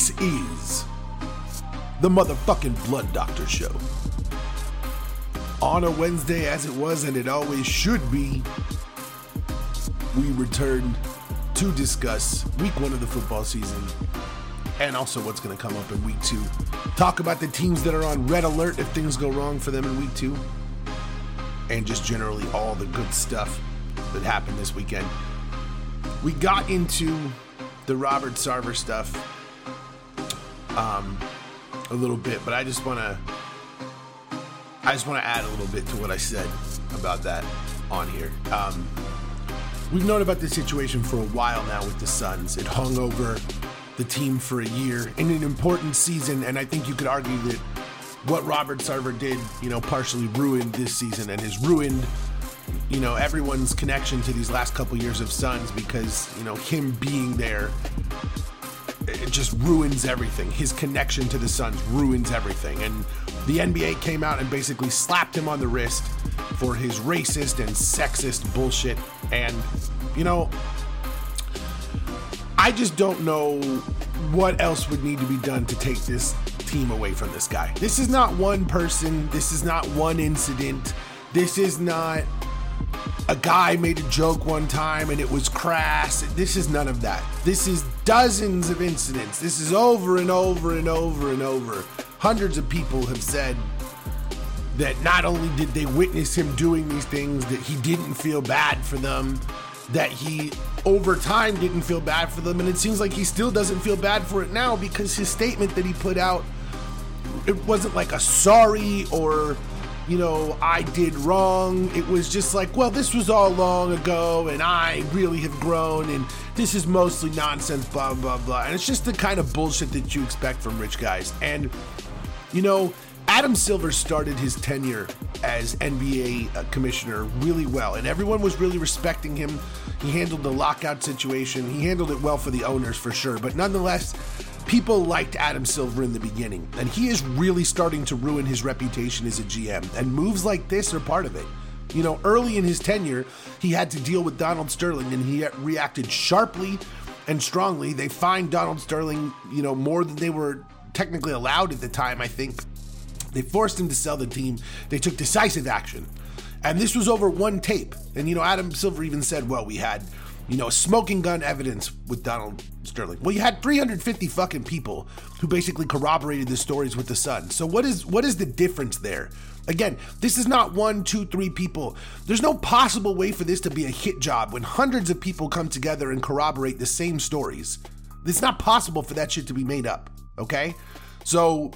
This is the motherfucking Blunt Doctor Show. On a Wednesday, as it was and it always should be, we return to discuss week one of the football season and also what's going to come up in week two. Talk about the teams that are on red alert if things go wrong for them in week two, and just generally all the good stuff that happened this weekend. We got into the Robert Sarver stuff um, a little bit, but I just want to I just want to add a little bit to what I said about that on here. Um, we've known about this situation for a while now with the Suns. It hung over the team for a year in an important season, and I think you could argue that what Robert Sarver did, you know, partially ruined this season and has ruined, you know, everyone's connection to these last couple years of Suns because, you know, him being there it just ruins everything. His connection to the Suns ruins everything. And the NBA came out and basically slapped him on the wrist for his racist and sexist bullshit. And, you know, I just don't know what else would need to be done to take this team away from this guy. This is not one person, this is not one incident, this is not a guy made a joke one time and it was crass. This is none of that. This is dozens of incidents. This is over and over and over and over. Hundreds of people have said that not only did they witness him doing these things, that he didn't feel bad for them, that he over time didn't feel bad for them, and it seems like he still doesn't feel bad for it now because his statement that he put out it wasn't like a sorry or you know, I did wrong. It was just like, well, this was all long ago, and I really have grown, and this is mostly nonsense, blah, blah, blah. And it's just the kind of bullshit that you expect from rich guys. And, you know, Adam Silver started his tenure as NBA uh, commissioner really well, and everyone was really respecting him. He handled the lockout situation, he handled it well for the owners for sure, but nonetheless, people liked Adam Silver in the beginning, and he is really starting to ruin his reputation as a GM. And moves like this are part of it. You know, early in his tenure, he had to deal with Donald Sterling, and he reacted sharply and strongly. They fined Donald Sterling, you know, more than they were technically allowed at the time, I think. They forced him to sell the team. They took decisive action. And this was over one tape. And, you know, Adam Silver even said, well, we had you know, smoking gun evidence with Donald Sterling. Well, you had 350 fucking people who basically corroborated the stories with the Sun. So what is what is the difference there? Again, this is not one, two, three people. There's no possible way for this to be a hit job when hundreds of people come together and corroborate the same stories. It's not possible for that shit to be made up. Okay? So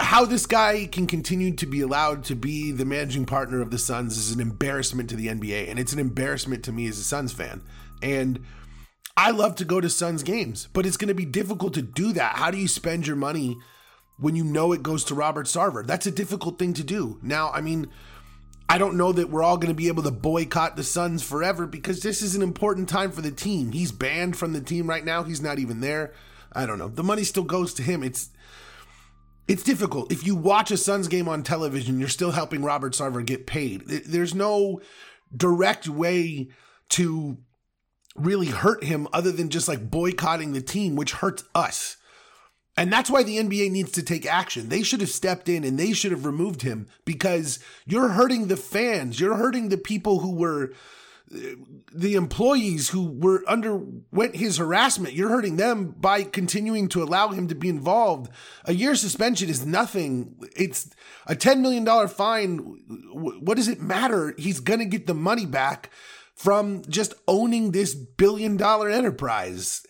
how this guy can continue to be allowed to be the managing partner of the Suns is an embarrassment to the NBA, and it's an embarrassment to me as a Suns fan. And I love to go to Suns games, but it's going to be difficult to do that. How do you spend your money when you know it goes to Robert Sarver? That's a difficult thing to do. Now, I mean, I don't know that we're all going to be able to boycott the Suns forever because this is an important time for the team. He's banned from the team right now. He's not even there. I don't know. The money still goes to him. It's it's difficult. If you watch a Suns game on television, you're still helping Robert Sarver get paid. There's no direct way to really hurt him other than just like boycotting the team, which hurts us. And that's why the NBA needs to take action. They should have stepped in and they should have removed him because you're hurting the fans. You're hurting the people who were the employees who were underwent his harassment. You're hurting them by continuing to allow him to be involved. A year suspension is nothing. It's a $10 million fine. What does it matter? He's to get the money back from just owning this billion dollar enterprise.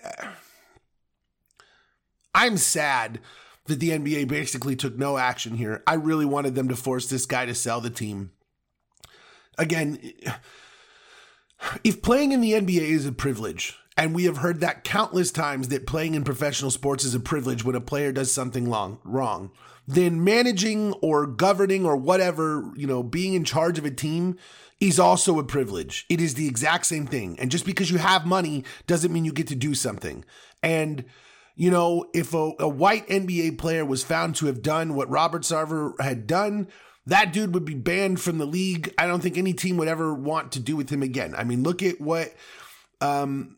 I'm sad that the NBA basically took no action here. I really wanted them to force this guy to sell the team. Again, if playing in the NBA is a privilege, and we have heard that countless times that playing in professional sports is a privilege when a player does something long, wrong, then managing or governing or whatever, you know, being in charge of a team is also a privilege. It is the exact same thing. And just because you have money doesn't mean you get to do something. And you know, if a, a white NBA player was found to have done what Robert Sarver had done, that dude would be banned from the league. I don't think any team would ever want to do with him again. I mean, look at what um,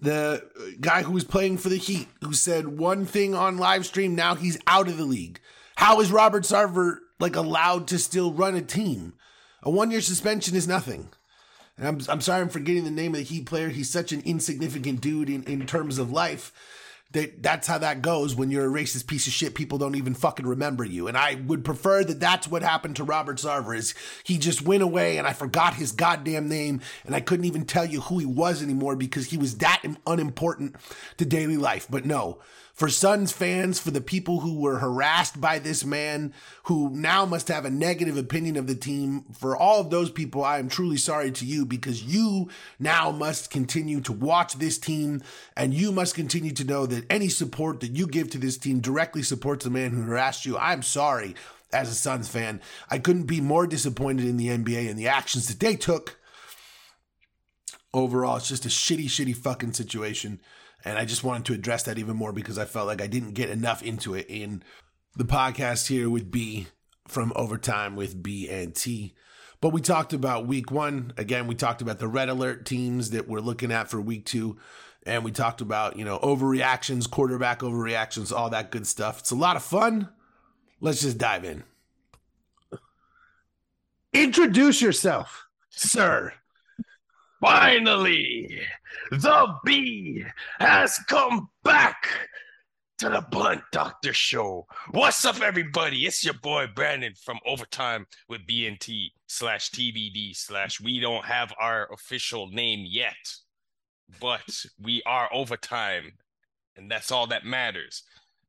the guy who was playing for the Heat, who said one thing on live stream, now he's out of the league. How is Robert Sarver like allowed to still run a team? A one year suspension is nothing. And I'm, I'm sorry I'm forgetting the name of the Heat player. He's such an insignificant dude in, in terms of life that that's how that goes when you're a racist piece of shit. People don't even fucking remember you. And I would prefer that that's what happened to Robert Sarver is he just went away and I forgot his goddamn name and I couldn't even tell you who he was anymore because he was that unimportant to daily life. But no, for Suns fans, for the people who were harassed by this man, who now must have a negative opinion of the team, for all of those people, I am truly sorry to you because you now must continue to watch this team and you must continue to know that any support that you give to this team directly supports the man who harassed you. I'm sorry as a Suns fan. I couldn't be more disappointed in the NBA and the actions that they took. Overall, it's just a shitty, shitty fucking situation. And I just wanted to address that even more because I felt like I didn't get enough into it in the podcast here with B from Overtime with B and T. But we talked about week one. Again, we talked about the red alert teams that we're looking at for week two. And we talked about, you know, overreactions, quarterback overreactions, all that good stuff. It's a lot of fun. Let's just dive in. Introduce yourself, sir. Finally, the bee has come back to the Blunt Doctor Show. What's up, everybody? It's your boy Brandon from Overtime with BNT slash TBD slash. We don't have our official name yet, but we are Overtime, and that's all that matters.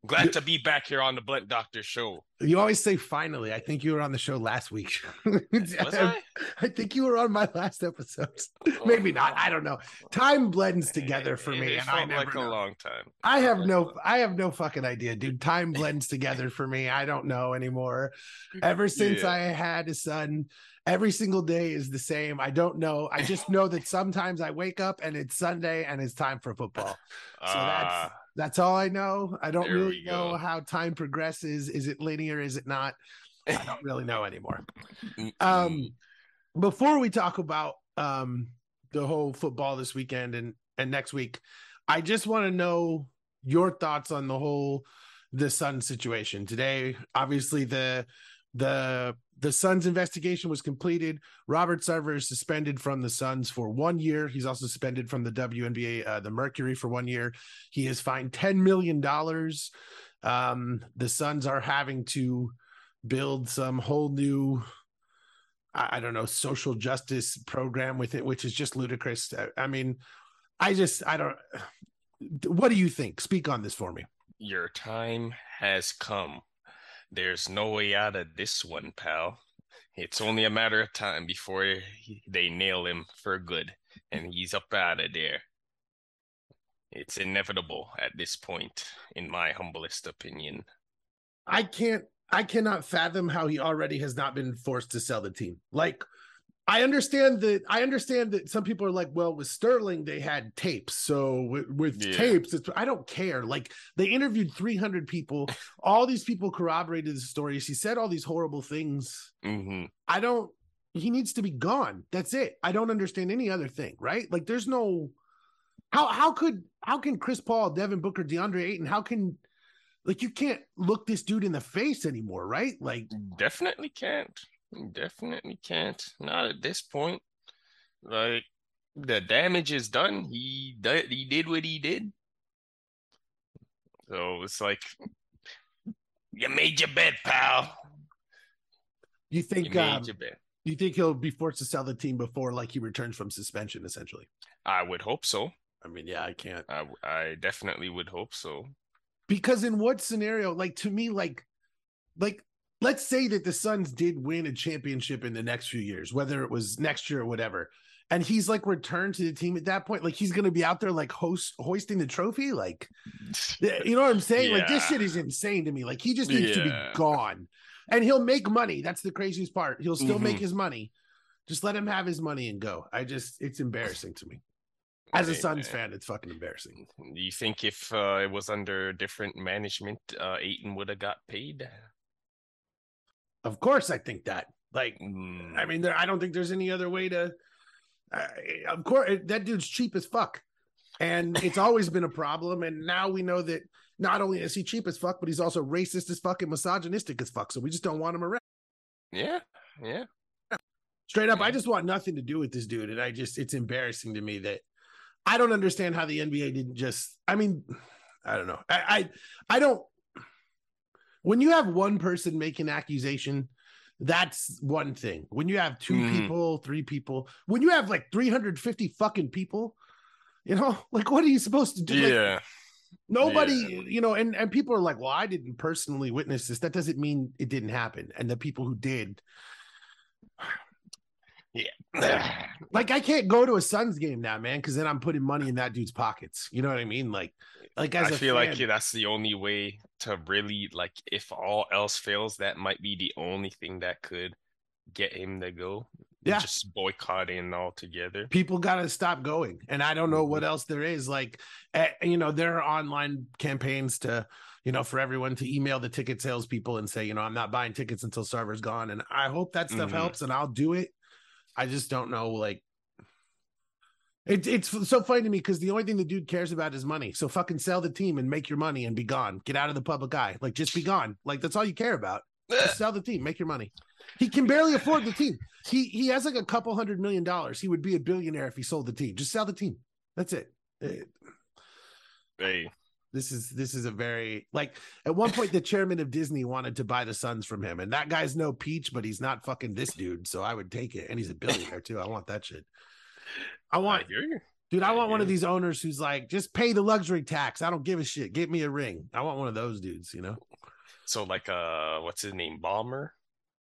Glad to be back here on the Blunt Doctor show. You always say finally. I think you were on the show last week. Was I? I think you were on my last episode. Maybe not. I don't know. Time blends together for It- me, It and I never like know. a long time. I have no I have no fucking idea, dude. Time blends together for me. I don't know anymore. Ever since Yeah. I had a son, every single day is the same. I don't know. I just know that sometimes I wake up and it's Sunday and it's time for football. So that's Ah, that's all I know. I don't really know how time progresses. Is it linear? Is it not? I don't really know anymore. Um, before we talk about um the whole football this weekend and and next week, I just want to know your thoughts on the whole the Sun situation today. Obviously, the the the Suns investigation was completed. Robert Sarver is suspended from the Suns for one year. He's also suspended from the WNBA, uh, the Mercury, for one year. He is fined ten million dollars. Um, the Suns are having to build some whole new I, don't know social justice program with it, which is just ludicrous. I, mean, I just I don't. What do you think? Speak on this for me. your time has come. There's no way out of this one, pal. It's only a matter of time before he- they nail him for good and he's up out of there. It's inevitable at this point, in my humblest opinion. I can't. I cannot fathom how he already has not been forced to sell the team. Like, I understand that. I understand that some people are like, "Well, with Sterling, they had tapes, so with, with Yeah. tapes, it's." I don't care. Like, they interviewed three hundred people. All these people corroborated the story. She said all these horrible things. hmm I don't. He needs to be gone. That's it. I don't understand any other thing. Right? Like, there's no. How how could how can Chris Paul, Devin Booker, DeAndre Ayton, how can like you can't look this dude in the face anymore, right? Like Definitely can't. Definitely can't. Not at this point. Like the damage is done. He did. He did what he did. So it's like you made your bed, pal. you You think made um, you think he'll be forced to sell the team before like he returns from suspension, essentially. I would hope so. I mean, yeah, I can't. I I definitely would hope so. Because in what scenario, like to me, like like let's say that the Suns did win a championship in the next few years, whether it was next year or whatever. And he's like returned to the team at that point. Like he's gonna be out there like host hoisting the trophy. Like you know what I'm saying? Like this shit is insane to me. Like he just needs to be gone. And he'll make money. That's the craziest part. He'll still make Mhm. his money. Just let him have his money and go. I just it's embarrassing to me. As a Hey, Suns fan, it's fucking embarrassing. You think if uh, it was under different management, uh, Ayton would have got paid? Of course, I think that. Like, Mm, I mean, there. I don't think there's any other way to. Uh, of course, that dude's cheap as fuck. And it's always been a problem. And now we know that not only is he cheap as fuck, but he's also racist as fuck and misogynistic as fuck. So we just don't want him around. Yeah, yeah. Straight up, I just want nothing to do with this dude. And I just, it's embarrassing to me that I don't understand how the NBA didn't just, I mean, I don't know. I, I, I don't, when you have one person make an accusation, that's one thing. When you have two Mhm. people, three people, when you have like 350 fucking people, you know, like what are you supposed to do? Like, Yeah. nobody, Yeah. you know, and and people are like, well, I didn't personally witness this. That doesn't mean it didn't happen. And the people who did, like, I can't go to a Suns game now, man, because then I'm putting money in that dude's pockets. You know what I mean? Like, like as I feel like fan- that's the only way to really like if all else fails, that might be the only thing that could get him to go. Yeah. Just boycotting altogether. people got to stop going and i don't know what else there is like eh, you know there are online campaigns to you know for everyone to email the ticket salespeople and say you know i'm not buying tickets until Sarver's gone and i hope that stuff Mhm. helps and i'll do it i just don't know like it, it's so funny to me because the only thing the dude cares about is money. So fucking sell the team and make your money and be gone. Get out of the public eye. Like just be gone. Like that's all you care about. Just sell the team, make your money. He can barely afford the team. He he has like a couple hundred million dollars. He would be a billionaire if he sold the team. Just sell the team. That's it. Eh, Hey, This is this is a very like at one point the chairman of Disney wanted to buy the Suns from him, and that guy's no peach, but he's not fucking this dude. So I would take it, and he's a billionaire too. I want that shit. I I want, you. dude. I I want one of these owners who's like, just pay the luxury tax. I don't give a shit. Get me a ring. I want one of those dudes. You know. So like uh what's his name? Ballmer?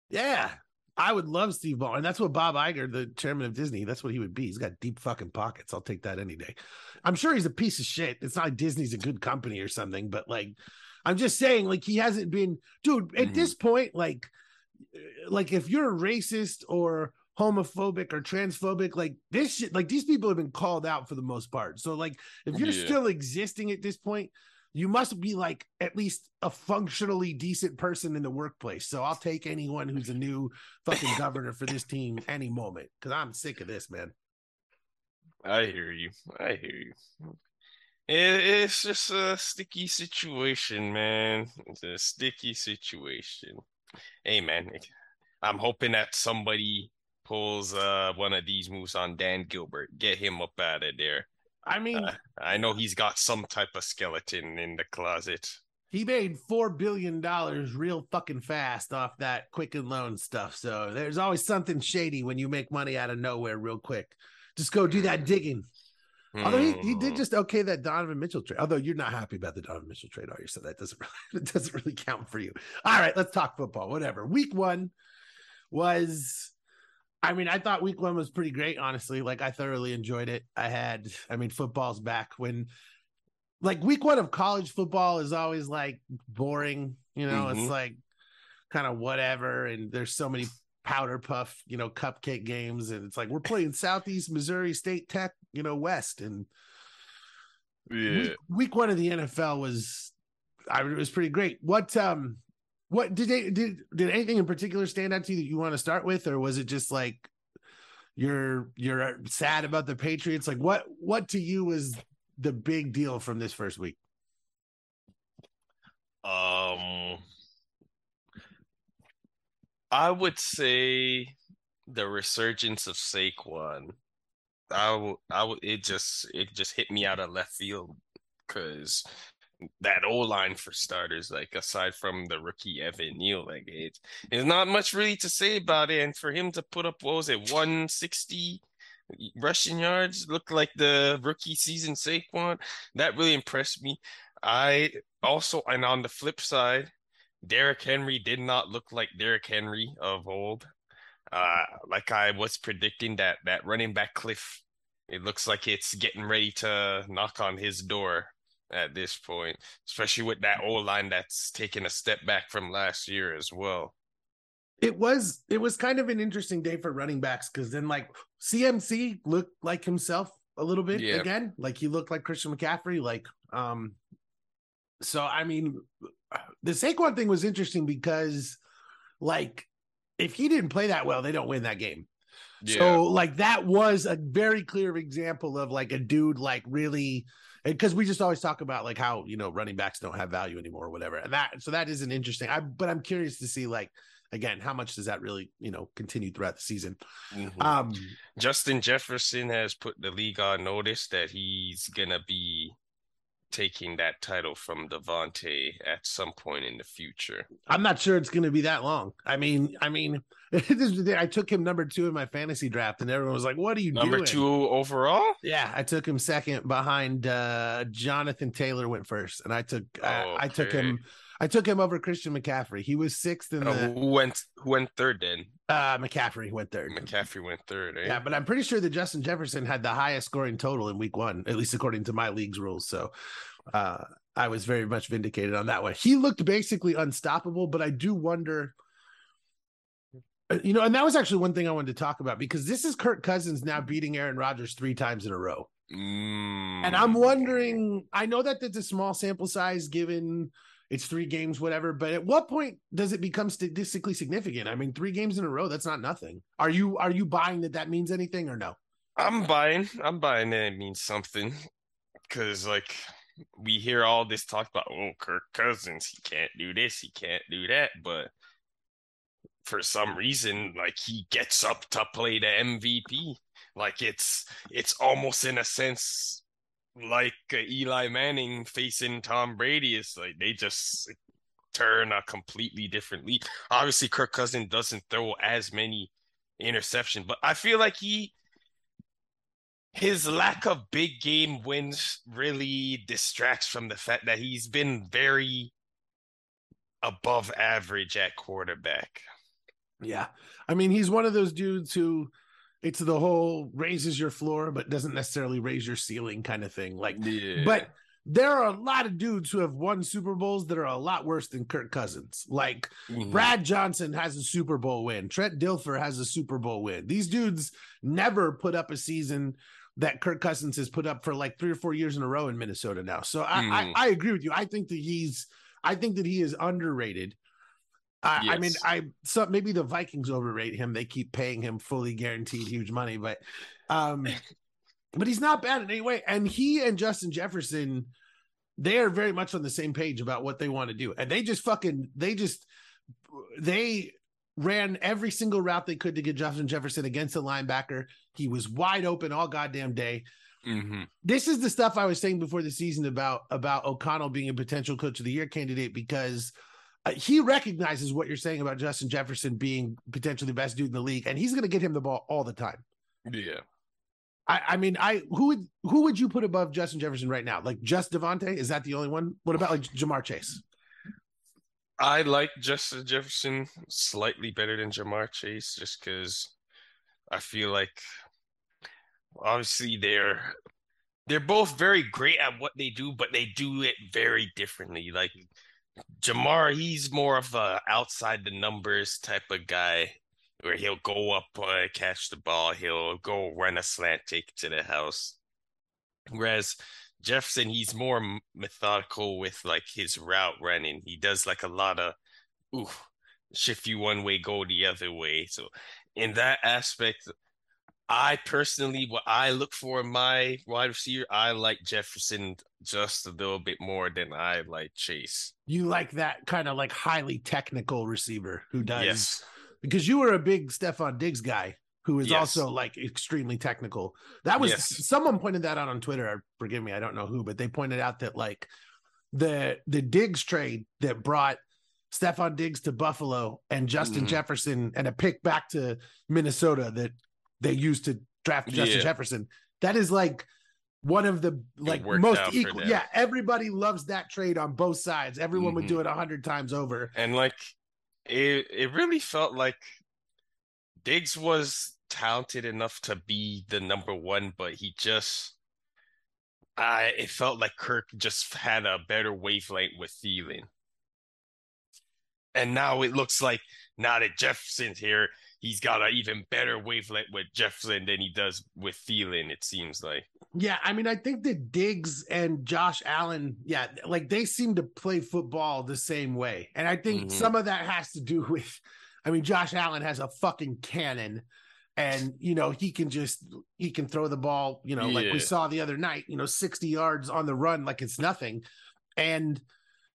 Yeah. I would love Steve Ball. And that's what Bob Iger, the chairman of Disney, that's what he would be. He's got deep fucking pockets. I'll take that any day. I'm sure he's a piece of shit. It's not like Disney's a good company or something, but like, I'm just saying, like, he hasn't been, dude, at Mhm. this point, like, like if you're a racist or homophobic or transphobic, like this shit, like these people have been called out for the most part. So, like, if you're Yeah. still existing at this point, you must be like at least a functionally decent person in the workplace. So I'll take anyone who's a new fucking governor for this team any moment because I'm sick of this, man. I hear you. I hear you. It, it's just a sticky situation, man. It's a sticky situation. Hey, man, I'm hoping that somebody pulls uh one of these moves on Dan Gilbert. Get him up out of there. I mean, Uh, I know he's got some type of skeleton in the closet. he made four billion dollars real fucking fast off that Quicken Loan stuff. So there's always something shady when you make money out of nowhere real quick. Just go do that digging. Although he, he did Hmm. just okay that Donovan Mitchell trade. Although you're not happy about the Donovan Mitchell trade, are you? So that doesn't really, it doesn't really count for you. All right, let's talk football. Whatever. Week one was, I mean, I thought week one was pretty great. Honestly, like I thoroughly enjoyed it. I had, I mean, football's back. When like week one of college football is always like boring. You know, Mhm. it's like kind of whatever, and there's so many powder puff, you know, cupcake games, and it's like we're playing Southeast Missouri State Tech, you know, West, and Yeah. week, week one of the NFL was, I it was pretty great. What um, what did they did did anything in particular stand out to you that you want to start with, or was it just like you're you're sad about the Patriots? Like what what to you was the big deal from this first week? Um, I would say the resurgence of Saquon. I w- I w- it just it just hit me out of left field because that O line for starters, like aside from the rookie Evan Neal, like it, there's not much really to say about it. And for him to put up what was it, 160 rushing yards, looked like the rookie season Saquon. That really impressed me. I also, and on the flip side, Derrick Henry did not look like Derrick Henry of old. Uh, like I was predicting that that running back cliff, it looks like it's getting ready to knock on his door at this point, especially with that old line that's taken a step back from last year as well. It was it was kind of an interesting day for running backs because then like CMC looked like himself a little bit Yeah. again, like he looked like Christian McCaffrey, like um. So I mean, the Saquon thing was interesting because, like, if he didn't play that well, they don't win that game. Yeah. So like that was a very clear example of like a dude like really because we just always talk about like how you know running backs don't have value anymore or whatever and that so that is an interesting I but I'm curious to see like again how much does that really you know continue throughout the season Mhm. um Justin Jefferson has put the league on notice that he's gonna be taking that title from Davante at some point in the future. I'm not sure it's going to be that long I mean I mean this is the thing, I took him number two in my fantasy draft and everyone was like what are you Number doing two overall? Yeah, I took him second behind uh Jonathan Taylor went first, and I took I, I took him I took him over Christian McCaffrey. He was sixth in Uh, the who went who went third then? uh McCaffrey went third. McCaffrey went third, eh? Yeah, but I'm pretty sure that Justin Jefferson had the highest scoring total in week one, at least according to my league's rules. So uh I was very much vindicated on that one. He looked basically unstoppable, but I do wonder uh, you know, and that was actually one thing I wanted to talk about because this is Kirk Cousins now beating Aaron Rodgers three times in a row. Mm. And I'm wondering, I know that it's a small sample size given it's three games, whatever, but at what point does it become statistically significant? I mean, three games in a row, that's not nothing. Are you are you buying that that means anything or no? I'm buying. I'm buying that it means something. Cause like we hear all this talk about oh Kirk Cousins, he can't do this, he can't do that, but for some reason, like he gets up to play the MVP. Like it's it's almost in a sense like uh, Eli Manning facing Tom Brady. It's like they just turn a completely different league. Obviously, Kirk Cousins doesn't throw as many interception, but I feel like he his lack of big game wins really distracts from the fact that he's been very above average at quarterback. Yeah. I mean, he's one of those dudes who it's the whole raises your floor, but doesn't necessarily raise your ceiling kind of thing. Like, Yeah. but there are a lot of dudes who have won Super Bowls that are a lot worse than Kirk Cousins. Like, Mhm. Brad Johnson has a Super Bowl win. Trent Dilfer has a Super Bowl win. These dudes never put up a season that Kirk Cousins has put up for like three or four years in a row in Minnesota now. So I, Mhm. I, I agree with you. I think that he's, I think that he is underrated. I, I mean, Yes. I so maybe the Vikings overrate him. They keep paying him fully guaranteed huge money, but, um, but he's not bad in any way. And he and Justin Jefferson, they are very much on the same page about what they want to do. And they just fucking, they just, they ran every single route they could to get Justin Jefferson against the linebacker. He was wide open all goddamn day. Mhm. This is the stuff I was saying before the season about about O'Connell being a potential coach of the year candidate because uh, he recognizes what you're saying about Justin Jefferson being potentially the best dude in the league, and he's going to get him the ball all the time. Yeah. I, I mean, I who would who would you put above Justin Jefferson right now? Like just Davante? Is that the only one? What about like Ja'Marr Chase? I like Justin Jefferson slightly better than Ja'Marr Chase just because I feel like obviously they're they're both very great at what they do, but they do it very differently. Like Ja'Marr, he's more of a outside the numbers type of guy where he'll go up, uh, catch the ball, he'll go run a slant, take it to the house. Whereas Jefferson, he's more methodical with like his route running. He does like a lot of, ooh, shift you one way, go the other way. So in that aspect, I personally, what I look for in my wide receiver, I like Jefferson just a little bit more than I like Chase. You like that kind of like highly technical receiver who does Yes. because you were a big Stefon Diggs guy who is Yes. also like extremely technical. That was Yes. someone pointed that out on Twitter. Forgive me, I don't know who, but they pointed out that like the the Diggs trade that brought Stefon Diggs to Buffalo and Justin Mhm. Jefferson and a pick back to Minnesota that they used to draft Justin Yeah. Jefferson. That is like one of the like most equal. Yeah, everybody loves that trade on both sides. Everyone would Mhm. do it a hundred times over. And like it it really felt like Diggs was talented enough to be the number one, but he just I it felt like Kirk just had a better wavelength with Thielen. And now it looks like now that Jefferson's here, he's got an even better wavelength with Jefferson than he does with Thielen, it seems like. Yeah, I mean, I think that Diggs and Josh Allen, yeah, like they seem to play football the same way. And I think Mhm. some of that has to do with, I mean, Josh Allen has a fucking cannon. and you know he can just he can throw the ball you know like we saw the other night you know 60 yards on the run like it's nothing and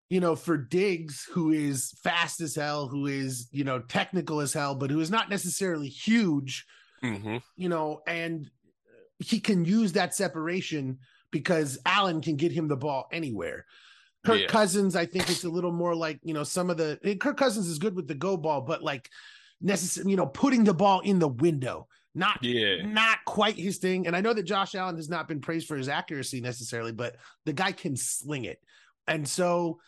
you know for diggs who is fast as hell who is you know technical as hell but who is not necessarily huge hmm you know and he can use that separation because allen can get him the ball anywhere Kirk Yeah. Cousins, I think it's a little more like, you know, some of the Kirk Cousins is good with the go ball, but like necessary, you know, putting the ball in the window, not Yeah. not quite his thing. And I know that Josh Allen has not been praised for his accuracy necessarily, but the guy can sling it. And so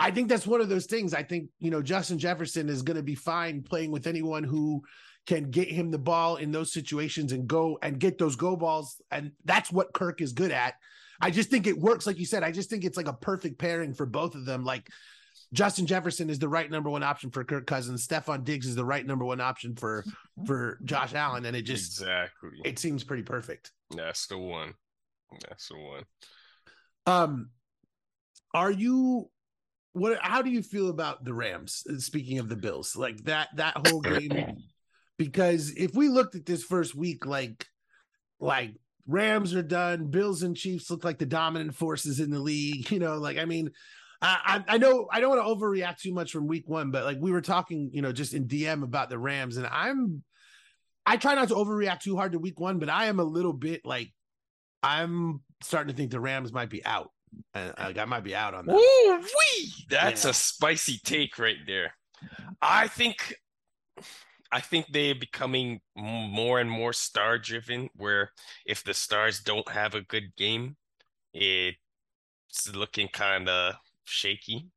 I think that's one of those things. I think, you know, Justin Jefferson is going to be fine playing with anyone who can get him the ball in those situations and go and get those go balls. And that's what Kirk is good at. I just think it works. Like you said, I just think it's like a perfect pairing for both of them. Like Justin Jefferson is the right number one option for Kirk Cousins. Stefon Diggs is the right number one option for for Josh Allen. And it just exactly. it seems pretty perfect. That's the one. That's the one. Um, are you what? How do you feel about the Rams? uh, Speaking of the Bills, like that that whole game, because if we looked at this first week, like like Rams are done, Bills and Chiefs look like the dominant forces in the league. You know, like I mean. I, I I know I don't want to overreact too much from week one, but like we were talking, you know, just in DM about the Rams, and I'm I try not to overreact too hard to week one, but I am a little bit like I'm starting to think the Rams might be out. And like I might be out on that. Woo wee! That's Yeah. a spicy take right there. I think, I think they're becoming more and more star driven. Where if the stars don't have a good game, it's looking kind of shaky.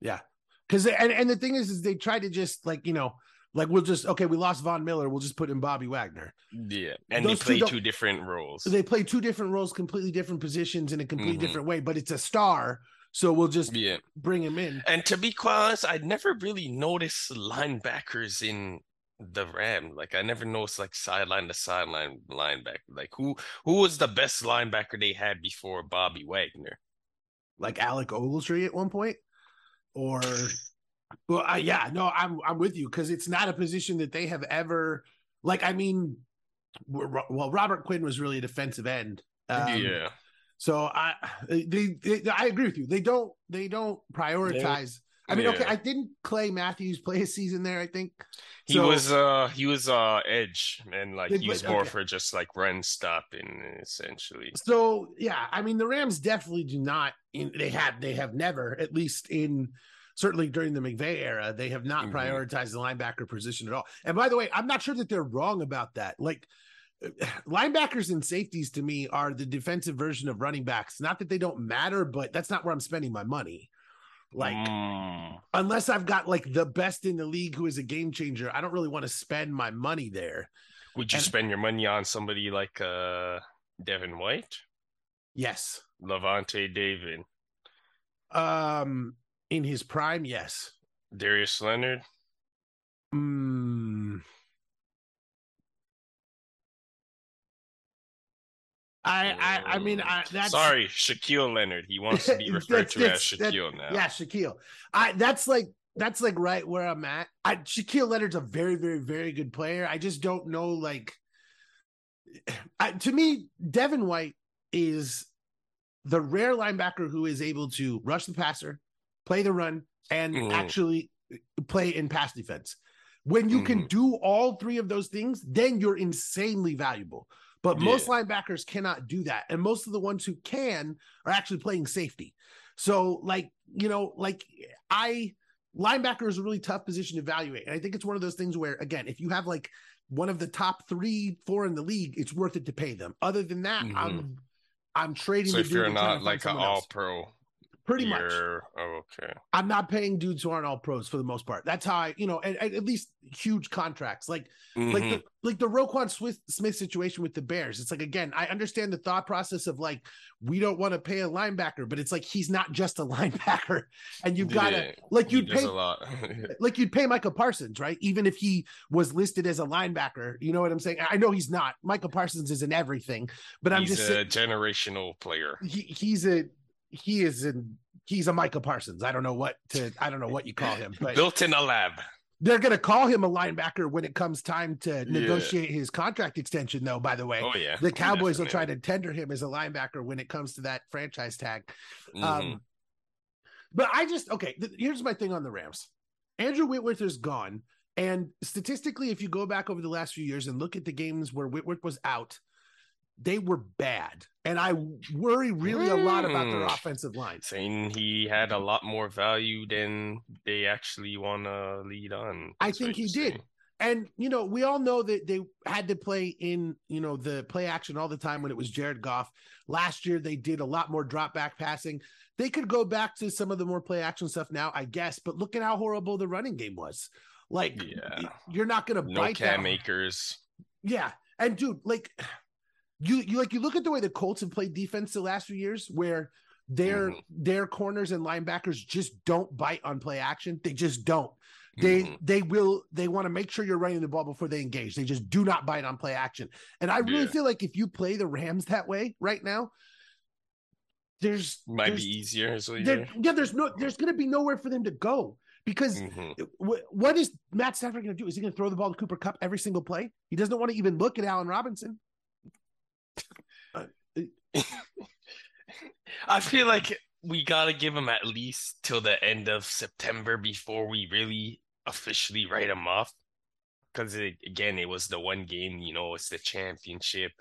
Yeah. Cause and, and the thing is, is they try to just like, you know, like we'll just okay, we lost Von Miller, we'll just put in Bobby Wagner. Yeah, and Those they two play don't- two different roles. They play two different roles, completely different positions in a completely Mhm. different way, but it's a star. So we'll just Yeah, bring him in. and to be quite honest, I never really noticed linebackers in the Ram. Like I never noticed like sideline to sideline linebacker. Like who who was the best linebacker they had before Bobby Wagner? like Alec Ogletree at one point, or well, I, yeah, no, I'm I'm with you because it's not a position that they have ever like. I mean, well, Robert Quinn was really a defensive end. Um, yeah. So I they, they I agree with you. They don't they don't prioritize. I mean, okay, I didn't Clay Matthews play a season there. I think He So- was uh he was uh edge and like They he was more okay. for just like run stopping essentially. So yeah, I mean the Rams definitely do not. In, they have they have never, at least in certainly during the McVay era, they have not Mhm. prioritized the linebacker position at all. And by the way, I'm not sure that they're wrong about that. Like linebackers and safeties to me are the defensive version of running backs. Not that they don't matter, but that's not where I'm spending my money. Like Mm. unless I've got like the best in the league who is a game changer, I don't really want to spend my money there. would you and- spend your money on somebody like uh Devin White? Yes. Lavonte David, Um in his prime, yes. Darius Leonard? Mm. I, I I mean I that's Sorry, Shaquille Leonard. He wants to be referred to as Shaquille now. yeah Shaquille I that's like that's like right where I'm at I Shaquille Leonard's a very very very good player I just don't know like I, to me Devin White is the rare linebacker who is able to rush the passer play the run and Mhm. actually play in pass defense when you can do all three of those things then you're insanely valuable but most linebackers cannot do that. And most of the ones who can are actually playing safety. So, like, you know, like I linebacker is a really tough position to evaluate. And I think it's one of those things where, again, if you have like one of the top three, four in the league, it's worth it to pay them. Other than that, Mhm. I'm I'm trading. So if you're and trying to not like an someone else. all pro, pretty much. oh, okay. I'm not paying dudes who aren't all pros for the most part. That's how I, you know, and, and at least huge contracts. Like like Mhm. the like the Roquan Smith, Smith situation with the Bears. It's like again, I understand the thought process of like we don't want to pay a linebacker, but it's like he's not just a linebacker, and you've got to Yeah, like you'd pay a lot. like you'd pay Micah Parsons, right? Even if he was listed as a linebacker, you know what I'm saying? I know he's not. Micah Parsons is in everything, but I'm He's just a saying generational player. he, he's a he is in he's a Micah Parsons. I don't know what to I don't know what you call him, but Built in a lab. They're going to call him a linebacker when it comes time to Yeah. negotiate his contract extension, though, by the way. Oh yeah. the Cowboys will try to tender him as a linebacker when it comes to that franchise tag. Mhm. Um, but I just okay. Th- here's my thing on the Rams. Andrew Whitworth is gone, and statistically, if you go back over the last few years and look at the games where Whitworth was out, they were bad, and I worry really a lot about their Mm. offensive line. saying he had a lot more value than they actually want to lead on. I think he did. And you know, we all know that they had to play in you know the play action all the time when it was Jared Goff. Last year they did a lot more drop back passing. They could go back to some of the more play action stuff now, I guess. But look at how horrible the running game was. Like, Yeah. you're not going to No bite Cam that. Akers. Yeah, and dude, like you, you like you look at the way the Colts have played defense the last few years, where their Mhm. their corners and linebackers just don't bite on play action. They just don't. They Mhm. they will they want to make sure you're running the ball before they engage. They just do not bite on play action. And I really Yeah. feel like if you play the Rams that way right now, there's might there's, be easier. There- yeah, there's no there's gonna be nowhere for them to go because Mhm. wh- what is Matt Stafford going to do? Is he going to throw the ball to Cooper Kupp every single play? He doesn't want to even look at Allen Robinson. I feel like we gotta give him at least till the end of September before we really officially write him off. Because again, it was the one game, you know, it's the championship.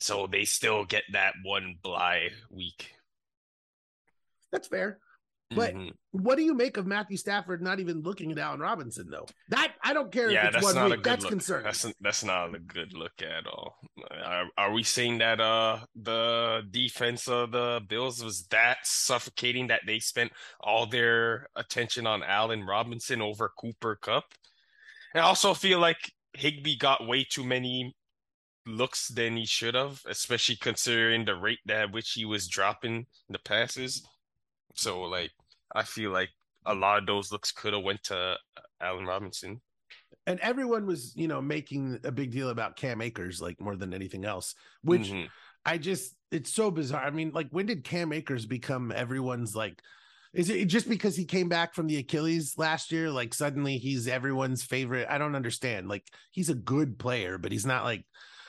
So they still get that one bye week. That's fair. But Mhm. what do you make of Matthew Stafford not even looking at Allen Robinson though? That I don't care Yeah, if it's that's one not a good That's look. concerning. That's that's not a good look at all. Are, are we saying that uh the defense of the Bills was that suffocating that they spent all their attention on Allen Robinson over Cooper Kupp? And I also feel like Higbee got way too many looks than he should have, especially considering the rate at which he was dropping the passes. So like I feel like a lot of those looks could have went to Allen Robinson. and everyone was, you know, making a big deal about Cam Akers like more than anything else, which Mhm. I just it's so bizarre. I mean, like when did Cam Akers become everyone's like is it just because he came back from the Achilles last year? Like suddenly he's everyone's favorite. I don't understand. Like he's a good player, but he's not like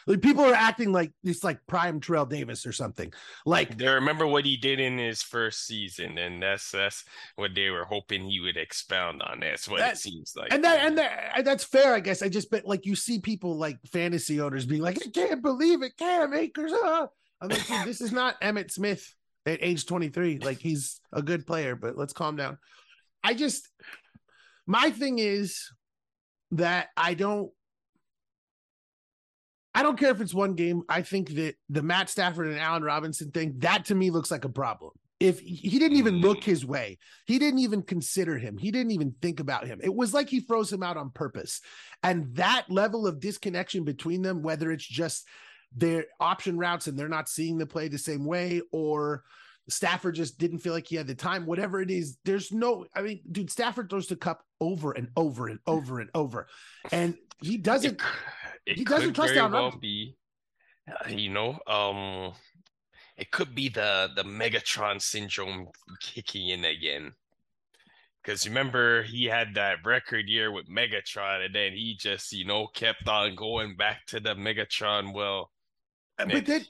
like people are acting like it's like prime Terrell Davis or something. Like They remember what he did in his first season, and that's that's what they were hoping he would expound on. That's what That- it seems like. and that and that that's fair, I guess. I just bet like you see people like fantasy owners being like, I can't believe it, Cam Akers. Ah. I'm like, this is not Emmitt Smith at age 23. Like he's a good player, but let's calm down. I just my thing is that I don't I don't care if it's one game. I think that the Matt Stafford and Allen Robinson thing, that to me looks like a problem. If he didn't even look his way, he didn't even consider him, he didn't even think about him. It was like he froze him out on purpose. And that level of disconnection between them, whether it's just their option routes and they're not seeing the play the same way, or Stafford just didn't feel like he had the time, whatever it is, there's no, I mean, dude, Stafford throws the Kupp over and over and over and over. And he doesn't It, he doesn't could trust very Allen well Robinson. be, uh, you know, um, it could be the the Megatron syndrome kicking in again. Because remember, he had that record year with Megatron, and then he just, you know, kept on going back to the Megatron. Well, but Nick, then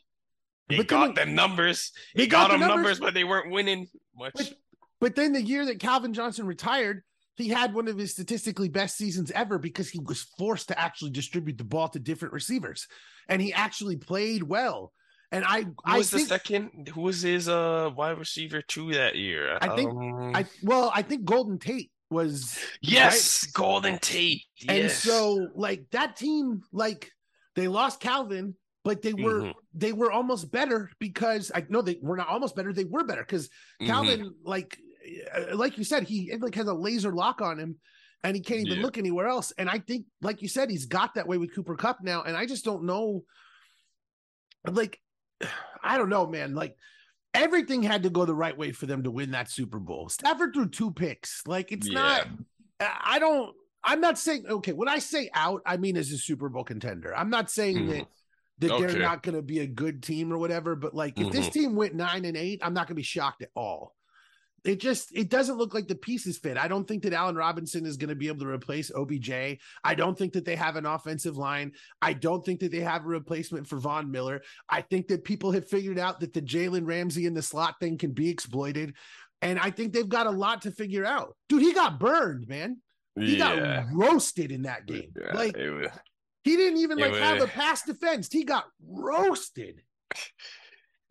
He then got when- them numbers. He got got the them numbers. numbers, but they weren't winning much. But, but then the year that Calvin Johnson retired, he had one of his statistically best seasons ever because he was forced to actually distribute the ball to different receivers, and he actually played well. And I, Who I was the second? Who was his uh wide receiver two that year? I think- Um, I well, I think Golden Tate was yes, Golden Tate. And so like that team, like they lost Calvin, but they were Mhm. they were almost better because I know they were not almost better, they were better because Mhm. Calvin, like uh, like you said, he like has a laser lock on him and he can't even Yeah. look anywhere else. And I think, like you said, he's got that way with Cooper Kupp now. And I just don't know. Like, I don't know, man. Like everything had to go the right way for them to win that Super Bowl. Stafford threw two picks. Like it's not I don't I'm not saying okay, when I say out, I mean as a Super Bowl contender. I'm not saying Mhm. that that they're not going to be a good team or whatever, but like if this Mhm. team went 9 and 8, I'm not going to be shocked at all. It just it doesn't look like the pieces fit. I don't think that Allen Robinson is going to be able to replace OBJ. I don't think that they have an offensive line. I don't think that they have a replacement for Von Miller. I think that people have figured out that the Jalen Ramsey in the slot thing can be exploited. And I think they've got a lot to figure out. Dude, he got burned, man. He yeah. got roasted in that game. Yeah, like was, he didn't even like was, have a pass defense. He got roasted.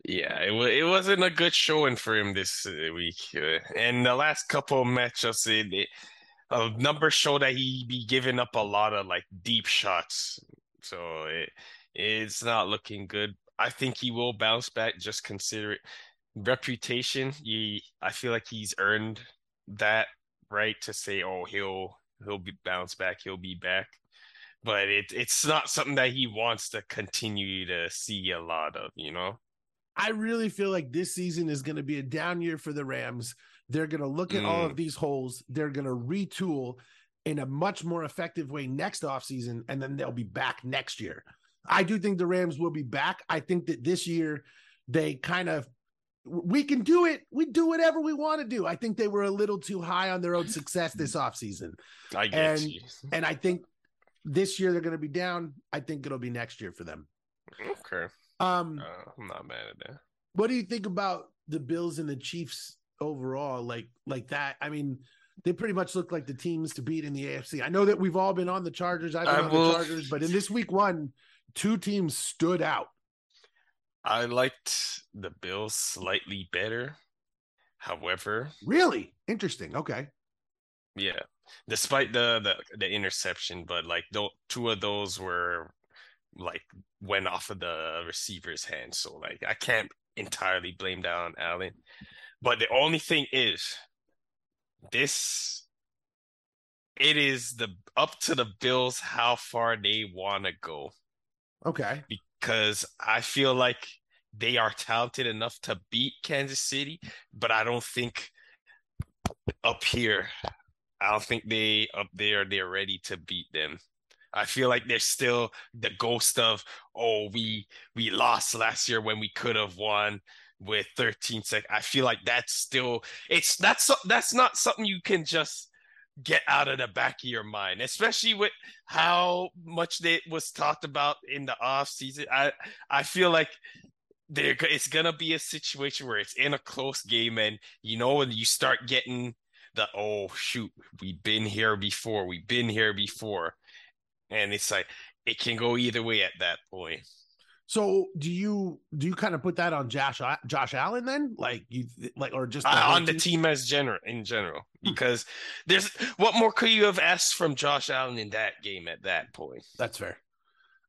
Yeah, it was it wasn't a good showing for him this uh, week. Uh, and the last couple of matchups, it, it uh, numbers show that he be giving up a lot of like deep shots. So it it's not looking good. I think he will bounce back. Just consider it reputation. He, I feel like he's earned that right to say, oh, he'll he'll be bounce back. He'll be back. But it it's not something that he wants to continue to see a lot of, you know. I really feel like this season is going to be a down year for the Rams. They're going to look at mm. all of these holes. They're going to retool in a much more effective way next offseason, and then they'll be back next year. I do think the Rams will be back. I think that this year they kind of we can do it. We do whatever we want to do. I think they were a little too high on their own success this offseason. I guess. And, and I think this year they're going to be down. I think it'll be next year for them. Okay. Um, uh, I'm not mad at that. What do you think about the Bills and the Chiefs overall? Like, like that? I mean, they pretty much look like the teams to beat in the AFC. I know that we've all been on the Chargers. I've been I on will... the Chargers, but in this week one, two teams stood out. I liked the Bills slightly better. However, really interesting. Okay. Yeah, despite the the, the interception, but like th- two of those were like went off of the receiver's hand. So like I can't entirely blame that on Allen. But the only thing is this it is the up to the Bills how far they want to go. Okay. Because I feel like they are talented enough to beat Kansas City, but I don't think up here I don't think they up there they're ready to beat them. I feel like there's still the ghost of oh we we lost last year when we could have won with 13 seconds. I feel like that's still it's that's that's not something you can just get out of the back of your mind, especially with how much it was talked about in the off season. I I feel like there it's gonna be a situation where it's in a close game and you know when you start getting the oh shoot we've been here before we've been here before and it's like it can go either way at that point. So do you do you kind of put that on Josh Josh Allen then, like you like or just the uh, on team? the team as general in general hmm. because there's what more could you have asked from Josh Allen in that game at that point? That's fair.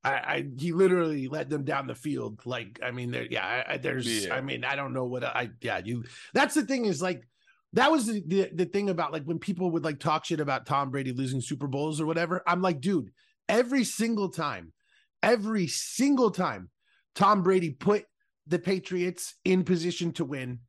I, I he literally led them down the field like I mean there yeah I, there's yeah. I mean I don't know what I yeah you that's the thing is like that was the, the, the thing about like when people would like talk shit about Tom Brady losing Super Bowls or whatever. I'm like, dude, every single time, every single time, Tom Brady put the Patriots in position to win,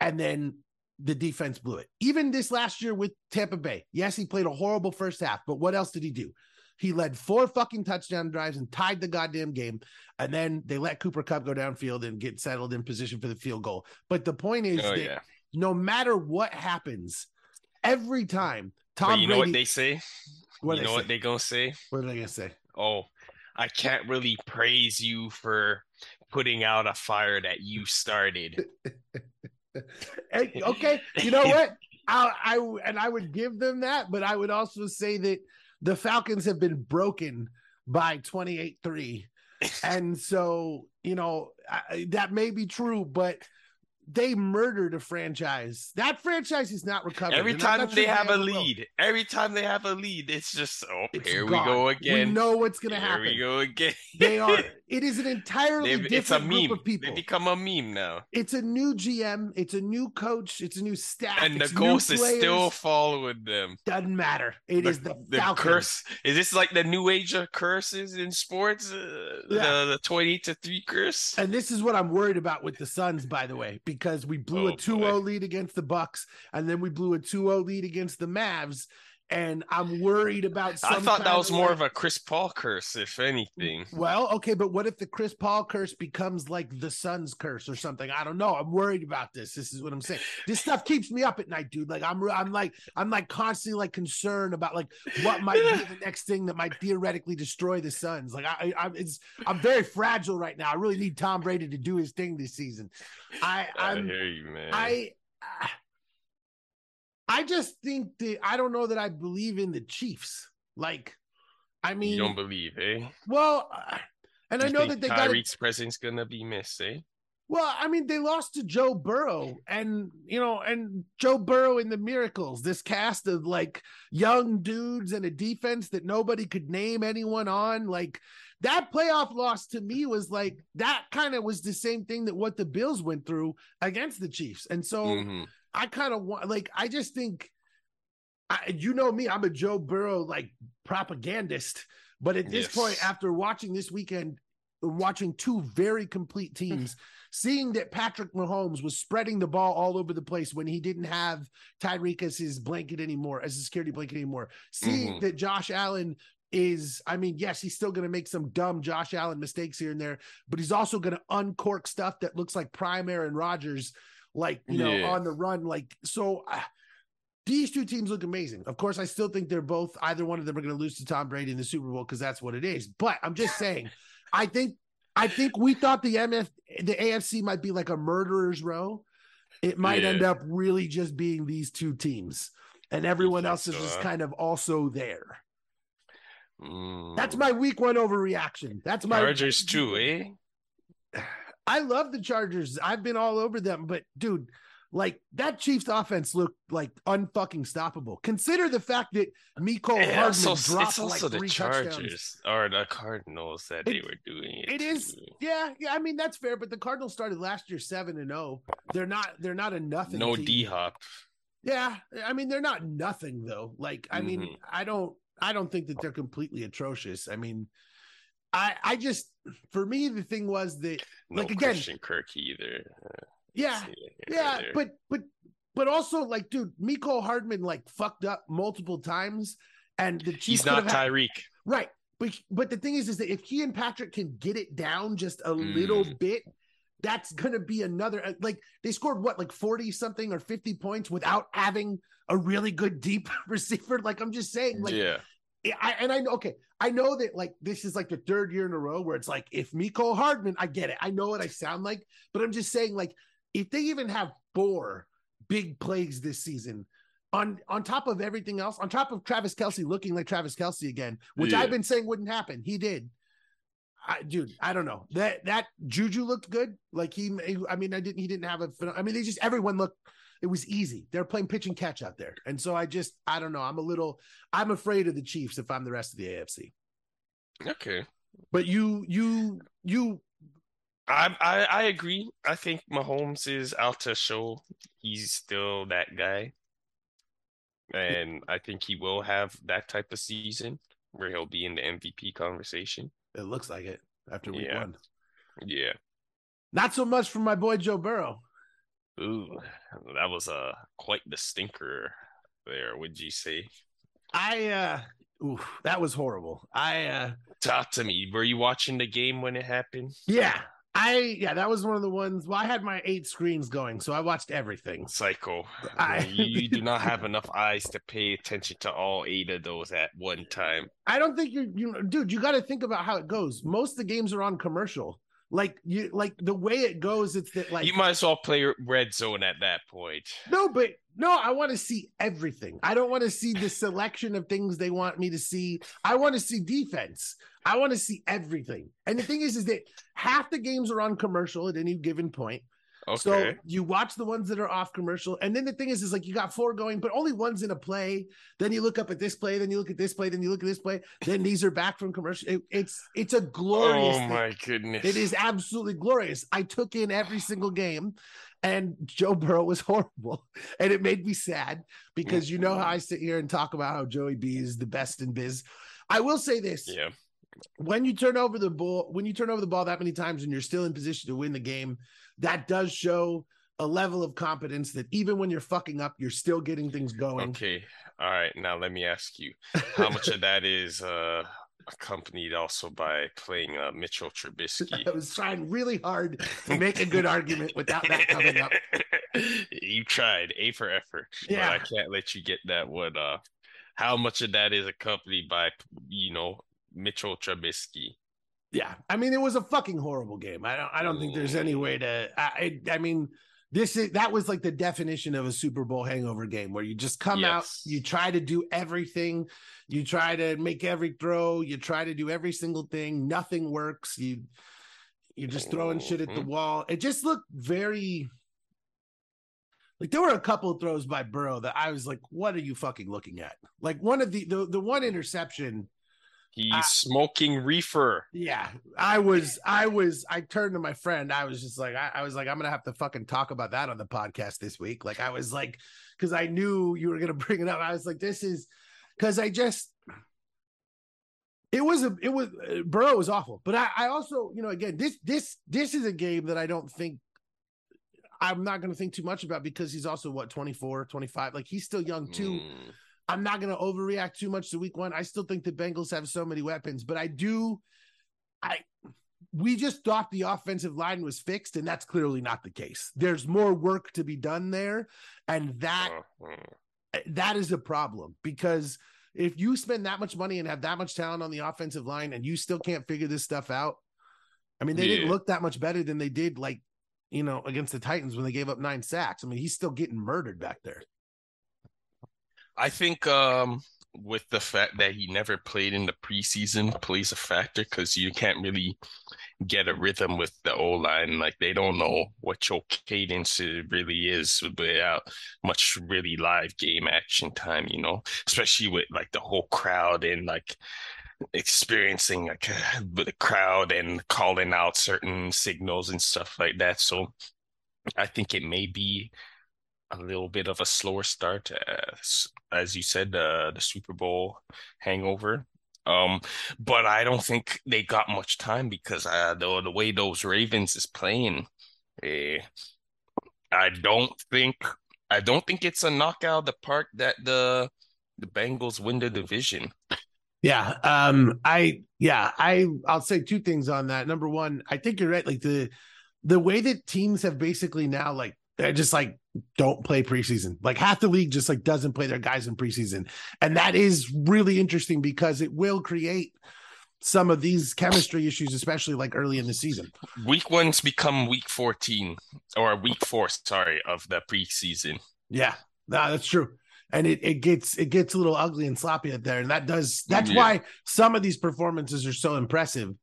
and then the defense blew it. Even this last year with Tampa Bay, yes, he played a horrible first half, but what else did he do? He led four fucking touchdown drives and tied the goddamn game. And then they let Cooper Kupp go downfield and get settled in position for the field goal. But the point is oh, that yeah no matter what happens, every time Tom but you Brady, know what they say? What you know say? what they gonna say? What are they gonna say? Oh, I can't really praise you for putting out a fire that you started. okay, you know what? I, I and I would give them that, but I would also say that the Falcons have been broken by 28-3. and so, you know, I, that may be true, but they murdered a franchise. That franchise is not recovering. Every time they have a lead, every time they have a lead, it's just oh, it's here gone. we go again. We know what's going to happen. Here we go again. they are. It is an entirely They've, different group of people. They become a meme now. It's a new GM. It's a new coach. It's a new staff. And the ghost is still following them. Doesn't matter. It the, is the, the curse. Is this like the new age of curses in sports? Uh, yeah. The the twenty to three curse. And this is what I'm worried about with the Suns, by the way, because we blew oh, a 2-0 lead against the Bucks, and then we blew a 2-0 lead against the Mavs and I'm worried about. I thought that was more like- of a Chris Paul curse, if anything. Well, okay, but what if the Chris Paul curse becomes like the Suns curse or something? I don't know. I'm worried about this. This is what I'm saying. This stuff keeps me up at night, dude. Like I'm, I'm like, I'm like constantly like concerned about like what might be the next thing that might theoretically destroy the Suns. Like I, I, it's, I'm very fragile right now. I really need Tom Brady to do his thing this season. I, I I'm, hear you, man. I I just think that I don't know that I believe in the Chiefs. Like, I mean, you don't believe, eh? well, uh, and I know that they got. Tyreek's presence gonna be missed, eh? Well, I mean, they lost to Joe Burrow, and you know, and Joe Burrow in the Miracles. This cast of like young dudes and a defense that nobody could name anyone on. Like that playoff loss to me was like that. Kind of was the same thing that what the Bills went through against the Chiefs, and so. Mhm. I kind of want like I just think I, you know me, I'm a Joe Burrow like propagandist, but at this Yes. point, after watching this weekend, watching two very complete teams, seeing that Patrick Mahomes was spreading the ball all over the place when he didn't have Tyreek as his blanket anymore, as his security blanket anymore, seeing Mhm. that Josh Allen is, I mean, yes, he's still going to make some dumb Josh Allen mistakes here and there, but he's also going to uncork stuff that looks like prime Aaron Rodgers, like, you know, Yeah. on the run. Like, so uh, these two teams look amazing. Of course, I still think they're both, either one of them are going to lose to Tom Brady in the Super Bowl because that's what it is. But I'm just saying, I think, I think we thought the MF, the AFC might be like a murderer's row. It might Yeah. end up really just being these two teams, and everyone else is so, just huh? kind of also there. That's Mm. my week one overreaction. That's my Chargers too, eh? I love the Chargers. I've been all over them, but dude, like that Chiefs offense looked like unfucking stoppable. Consider the fact that Mecole Hardman also, dropped it's also like the three touchdowns. Chargers or the Cardinals that they were doing it. It is, yeah, yeah. I mean that's fair, but the Cardinals started last year seven and zero. They're not, they're not a nothing. no. D Hop. Yeah, I mean they're not nothing though. Like I mean, Mhm. I don't I don't think that they're completely atrocious. I mean, I I just for me the thing was that No Like, again- Christian Kirk either. yeah, yeah, there. but but but also like dude, Mecole Hardman like fucked up multiple times and the Chiefs he's not Tyreek. right. But but the thing is is that if he and Patrick can get it down just a little Mm. bit that's going to be another uh, like they scored what like 40 something or 50 points without having a really good deep receiver like I'm just saying like yeah. I, and I know, okay, I know that like this is like the third year in a row where it's like if Mecole Hardman, I get it, I know what I sound like, but I'm just saying like if they even have four big plays this season, on on top of everything else, on top of Travis Kelce looking like Travis Kelce again, which Yeah. I've been saying wouldn't happen, he did. I, dude, I don't know that that Juju looked good. Like he, I mean, I didn't. He didn't have a. I mean, they just everyone looked. It was easy. They're playing pitch and catch out there, and so I just, I don't know. I'm a little. I'm afraid of the Chiefs if I'm the rest of the AFC. Okay. But you, you, you. I, I I agree. I think Mahomes is out to show he's still that guy. And I think he will have that type of season where he'll be in the MVP conversation. It looks like it after week Yeah. one. Yeah. Not so much for my boy Joe Burrow. Ooh, that was uh quite the stinker there, would you say? I, uh, oof, that was horrible. I, uh, Talk to me. Were you watching the game when it happened? yeah, I, yeah, that was one of the ones. Well, I had my eight screens going, so I watched everything. Psycho. I- you, you do not have enough eyes to pay attention to all eight of those at one time. I don't think you're, you dude, you got to think about how it goes. Most of the games are on commercial. Like you, like the way it goes, it's that like you might as well play red zone at that point. No, but no, I want to see everything. I don't want to see the selection of things they want me to see. I want to see defense. I want to see everything. And the thing is, is that half the games are on commercial at any given point. Okay. So you watch the ones that are off commercial, and then the thing is, is like you got four going, but only one's in a play. Then you look up at this play, then you look at this play, then you look at this play. Then these are back from commercial. It- it's it's a glorious. oh thing. my goodness. It is absolutely glorious. I took in every single game, and Joe Burrow was horrible, and it made me sad because you know how I sit here and talk about how Joey B is the best in biz. I will say this: Yeah. when you turn over the ball, when you turn over the ball that many times and you're still in position to win the game, that does show a level of competence that even when you're fucking up, you're still getting things going. Okay. All right. Now let me ask you, how much of that is uh accompanied also by playing uh, Mitchell Trubisky? I was trying really hard to make a good argument without that coming up. you tried, A for effort. Yeah. But I can't let you get that one. Uh, how much of that is accompanied by, you know, Mitchell Trubisky? Yeah, I mean, it was a fucking horrible game. I don't. I don't think there's any way to. I. I mean, this is that was like the definition of a Super Bowl hangover game, where you just come out, you try to do everything, you try to make every throw, you try to do every single thing, nothing works. You, you're just throwing shit at the Mhm. wall. It just looked very. Like there were a couple of throws by Burrow that I was like, "What are you fucking looking at?" Like one of the the, the one interception. He's Ah. smoking reefer. Yeah, I was, I was, I turned to my friend. I was just like, I, I was like, I'm gonna have to fucking talk about that on the podcast this week. Like, I was like, because I knew you were gonna bring it up. I was like, this is, because I just, it was a, it was uh, Burrow was awful, but I, I also, you know, again, this, this, this is a game that I don't think. I'm not going to think too much about because he's also what 24, 25. Like he's still young too. Mm. I'm not going to overreact too much to week one. I still think the Bengals have so many weapons, but I do. I we just thought the offensive line was fixed, and that's clearly not the case. There's more work to be done there, and that uh. that is a problem because if you spend that much money and have that much talent on the offensive line, and you still can't figure this stuff out, I mean, they didn't look that much better than they did, like you know, against the Titans when they gave up nine sacks. I mean, he's still getting murdered back there. I think um with the fact that he never played in the preseason plays a factor because you can't really get a rhythm with the O line. Like they don't know what your cadence really is without much really live game action time, you know, especially with like the whole crowd and like experiencing like with the crowd and calling out certain signals and stuff like that. So I think it may be a little bit of a slower start, as, as you said, uh, the Super Bowl hangover. Um, but I don't think they got much time because uh, the the way those Ravens is playing, eh, I don't think I don't think it's a knockout of the park that the the Bengals win the division. Yeah. Um, I yeah, I I'll say two things on that. Number one, I think you're right. Like the the way that teams have basically now like they're just like don't play preseason. Like half the league just like doesn't play their guys in preseason. And that is really interesting because it will create some of these chemistry issues, especially like early in the season. Week one's become week 14 or week four, sorry, of the preseason. Yeah, no, that's true. And it, it gets it gets a little ugly and sloppy out there. And that does that's Yeah. why some of these performances are so impressive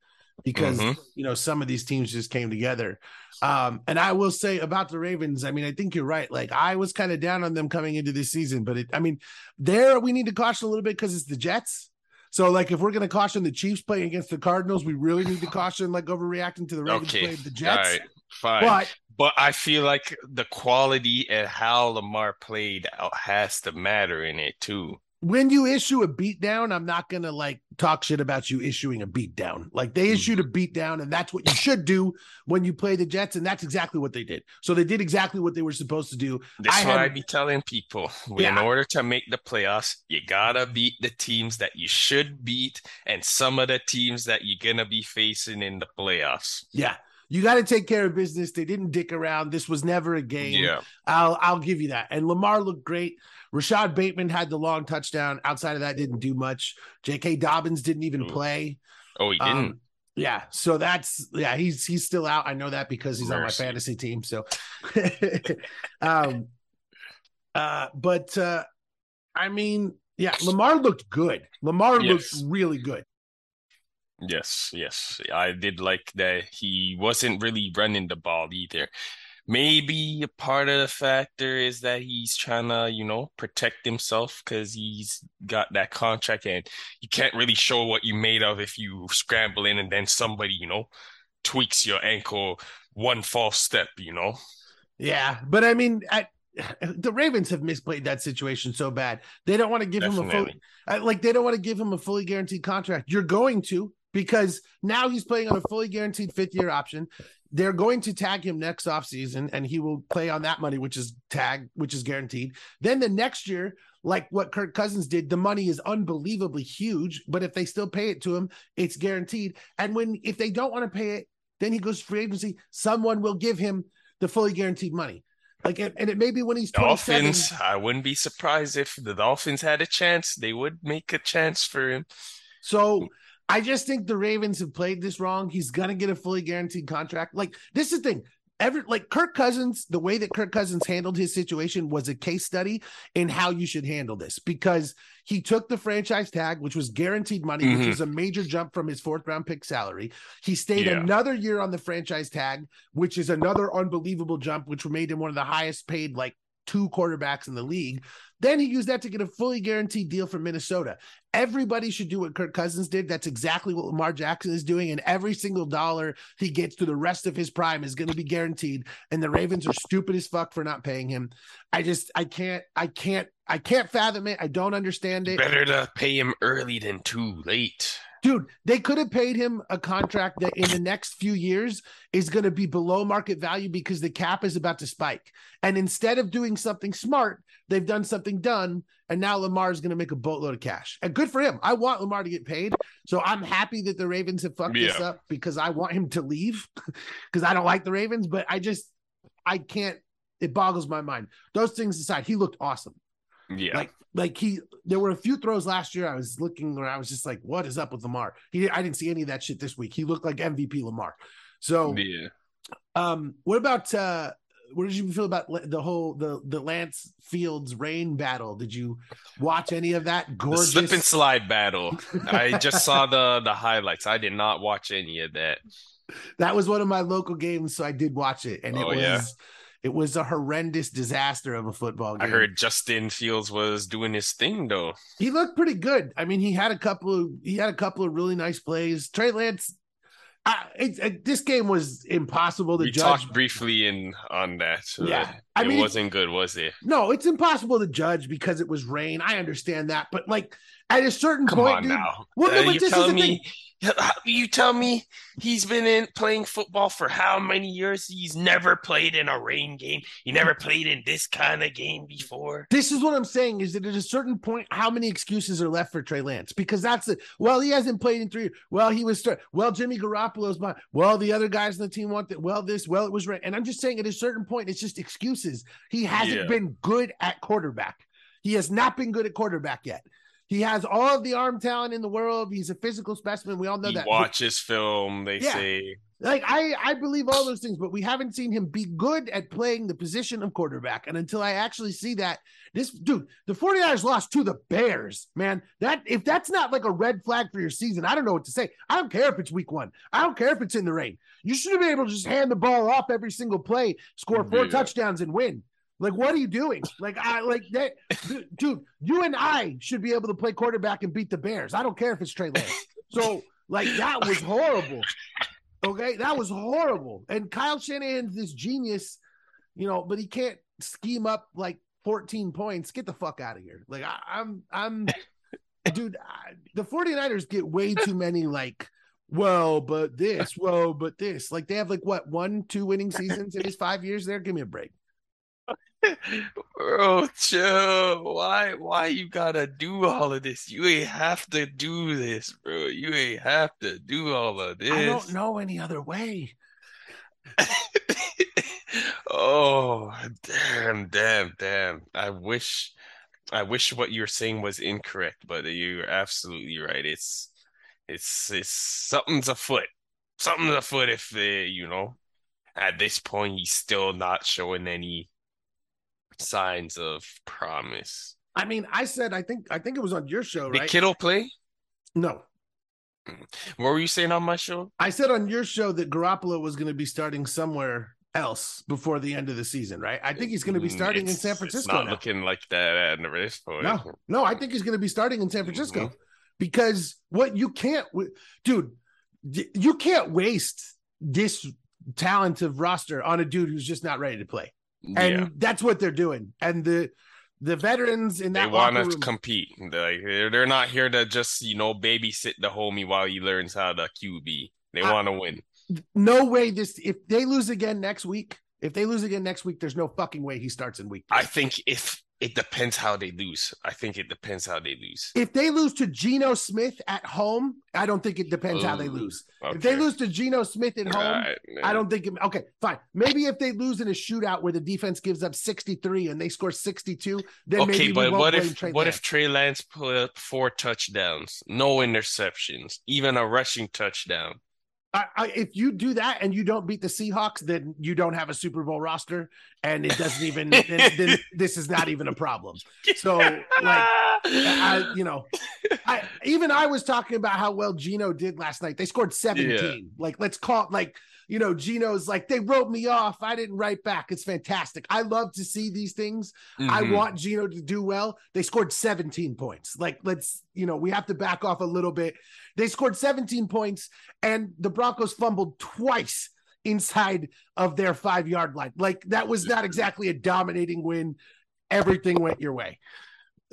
because Mhm. you know some of these teams just came together. Um, and I will say about the Ravens, I mean, I think you're right. Like I was kind of down on them coming into this season, but it I mean, there we need to caution a little bit because it's the Jets. So like if we're gonna caution the Chiefs playing against the Cardinals, we really need to caution like overreacting to the Ravens Okay. playing the Jets. right, fine. But But I feel like the quality and how Lamar played has to matter in it too. When you issue a beatdown, I'm not gonna like talk shit about you issuing a beatdown. Like they issued a beatdown, and that's what you should do when you play the Jets, and that's exactly what they did. So they did exactly what they were supposed to do. This I is what had- I be telling people. In order to make the playoffs, you gotta beat the teams that you should beat and some of the teams that you're gonna be facing in the playoffs. Yeah, you got to take care of business. They didn't dick around. This was never a game. Yeah. I'll I'll give you that. And Lamar looked great. Rashod Bateman had the long touchdown. Outside of that, didn't do much. J.K. Dobbins didn't even play. Oh, he didn't. Um, yeah, so that's yeah, he's he's still out. I know that because he's on my fantasy team. So, um, uh, but uh, I mean, yeah, Lamar looked good. Lamar Yes. looked really good. Yes, yes. I did like that he wasn't really running the ball either. Maybe a part of the factor is that he's trying to, you know, protect himself because he's got that contract and you can't really show what you made of if you scramble in and then somebody, you know, tweaks your ankle one false step, you know. Yeah, but I mean, I, the Ravens have misplayed that situation so bad. They don't want to give him a full, Definitely. uh, like they don't want to give him a fully guaranteed contract. You're going to because now he's playing on a fully guaranteed fifth year option. They're going to tag him next offseason and he will play on that money, which is tag, which is guaranteed. Then the next year, like what Kirk Cousins did, the money is unbelievably huge. But if they still pay it to him, it's guaranteed. And when if they don't want to pay it, then he goes free agency. Someone will give him the fully guaranteed money. Like, and it may be when he's 27. Dolphins. I wouldn't be surprised if the Dolphins had a chance. They would make a chance for him. So I just think the Ravens have played this wrong. He's gonna get a fully guaranteed contract. Like this is the thing. Every like Kirk Cousins, the way that Kirk Cousins handled his situation was a case study in how you should handle this because he took the franchise tag, which was guaranteed money, Mhm. which was a major jump from his fourth round pick salary. He stayed Yeah. another year on the franchise tag, which is another unbelievable jump, which made him one of the highest paid like two quarterbacks in the league. Then he used that to get a fully guaranteed deal from Minnesota. Everybody should do what Kirk Cousins did. That's exactly what Lamar Jackson is doing. And every single dollar he gets through the rest of his prime is going to be guaranteed. And the Ravens are stupid as fuck for not paying him. I just, I can't, I can't, I can't fathom it. I don't understand it. Better to pay him early than too late. Dude, they could have paid him a contract that in the next few years is going to be below market value because the cap is about to spike. And instead of doing something smart, they've done something done. And now Lamar is going to make a boatload of cash. And good for him. I want Lamar to get paid. So I'm happy that the Ravens have fucked this up because I want him to leave because I don't like the Ravens. But I just, I can't, it boggles my mind. Those things aside, he looked awesome. Yeah. Like, like he, there were a few throws last year. I was looking where I was just like, what is up with Lamar? He, I didn't see any of that shit this week. He looked like MVP Lamar. So, yeah. um, what about, uh, what did you feel about the whole the the Lance Fields rain battle? Did you watch any of that The gorgeous? slip and slide battle. I just saw the the highlights. I did not watch any of that. that was one of my local games, so I did watch it, and it Oh, was yeah. It was a horrendous disaster of a football game. I heard Justin Fields was doing his thing though. he looked pretty good. I mean, he had a couple of he had a couple of really nice plays. Trey Lance, I, it, it- this game was impossible to We judge. talked briefly in on that. uh, Yeah. I it mean, wasn't good, was it? No, it's impossible to judge because it was rain. I understand that, but like at a certain Come point, dude, now. Well, no, Uh, but you this is the me thing. you tell me he's been in playing football for how many years? He's never played in a rain game. He never played in this kind of game before. This is what I'm saying is that at a certain point, how many excuses are left for Trey Lance? Because that's it. Well, he hasn't played in three. Well, he was start. Well, Jimmy Garoppolo's my. Well, the other guys on the team want that. Well, this. Well, it was rain. And I'm just saying, at a certain point, it's just excuses. He hasn't Yeah. been good at quarterback. He has not been good at quarterback yet. He has all of the arm talent in the world. He's a physical specimen. We all know he that. Watches film, they Yeah. say. like I, I believe all those things, but we haven't seen him be good at playing the position of quarterback. And until I actually see that, this dude, the 49ers lost to the Bears, man. That if that's not like a red flag for your season, I don't know what to say. I don't care if it's week one. I don't care if it's in the rain. You should be able to just hand the ball off every single play, score four Yeah. touchdowns, and win. Like, what are you doing? Like, I like that, dude. You and I should be able to play quarterback and beat the Bears. I don't care if it's Trey Lance. So, like, that was horrible. Okay, that was horrible. And Kyle Shanahan's this genius, you know, but he can't scheme up like 14 points. Get the fuck out of here. Like I, I'm I'm dude, I, the 49ers get way too many like well, but this, well, but this. Like they have like what, one, two winning seasons in his five years there? Give me a break. Bro, chill. Why why you gotta do all of this? You ain't have to do this, bro. You ain't have to do all of this. I don't know any other way. Oh, damn, damn, damn. I wish I wish what you're saying was incorrect, but you're absolutely right. It's it's it's something's afoot. Something's afoot if uh, you know, at this point he's still not showing any signs of promise. I mean, I said I think I think it was on your show, Did right? Kittle play? no. What were you saying on my show? I said on your show that Garoppolo was going to be starting somewhere else before the end of the season, right? I think he's going to be Mm, starting in it's- San It's Francisco not now. looking like that at this point. No, no, I think he's going to be starting in San Francisco Mhm. because what you can't, dude, you can't waste this talent of roster on a dude who's just not ready to play, and Yeah. that's what they're doing. And the The veterans in that They want to compete. They're, like, they're they're not here to just you know babysit the homie while he learns how to QB. They want to win. no way this if they lose again next week, if they lose again next week, there's no fucking way he starts in week. I think if it depends how they lose. I think it depends how they lose. if they lose to Geno Smith at home, I don't think it depends how they Ooh, lose. If they lose to Geno Smith at home, Alright, I don't think. It, okay, fine. Maybe if they lose in a shootout where the defense gives up 63 and they score 62, then Okay, maybe but what if what Lance. if Trey Lance put up four touchdowns, no interceptions, even a rushing touchdown? I, I, if you do that and you don't beat the Seahawks, then you don't have a Super Bowl roster, and it doesn't even. then, then this is not even a problem. So, like, I, you know, I even I was talking about how well Geno did last night. They scored 17. Like, let's call like, you know, Geno's like, they wrote me off. I didn't write back. It's fantastic. I love to see these things. I Mhm. want Gino to do well. They scored 17 points. Like, let's, you know, we have to back off a little bit. They scored 17 points, and the Broncos fumbled twice inside of their five yard line. Like, that was not exactly a dominating win. Everything went your way.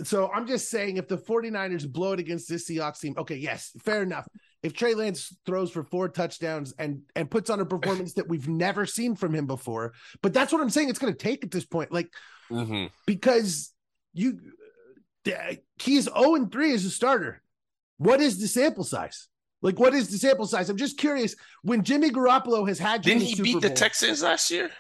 So I'm just saying, if the 49ers blow it against this Seahawks team, okay, yes, fair enough. If Trey Lance throws for four touchdowns and and puts on a performance that we've never seen from him before, but that's what I'm saying. It's going to take at this point. Like, Mhm. because you he's 0 and 3 as a starter. What is the sample size? Like, what is the sample size? I'm just curious. When Jimmy Garoppolo has had Didn't he Super beat the Texans last year?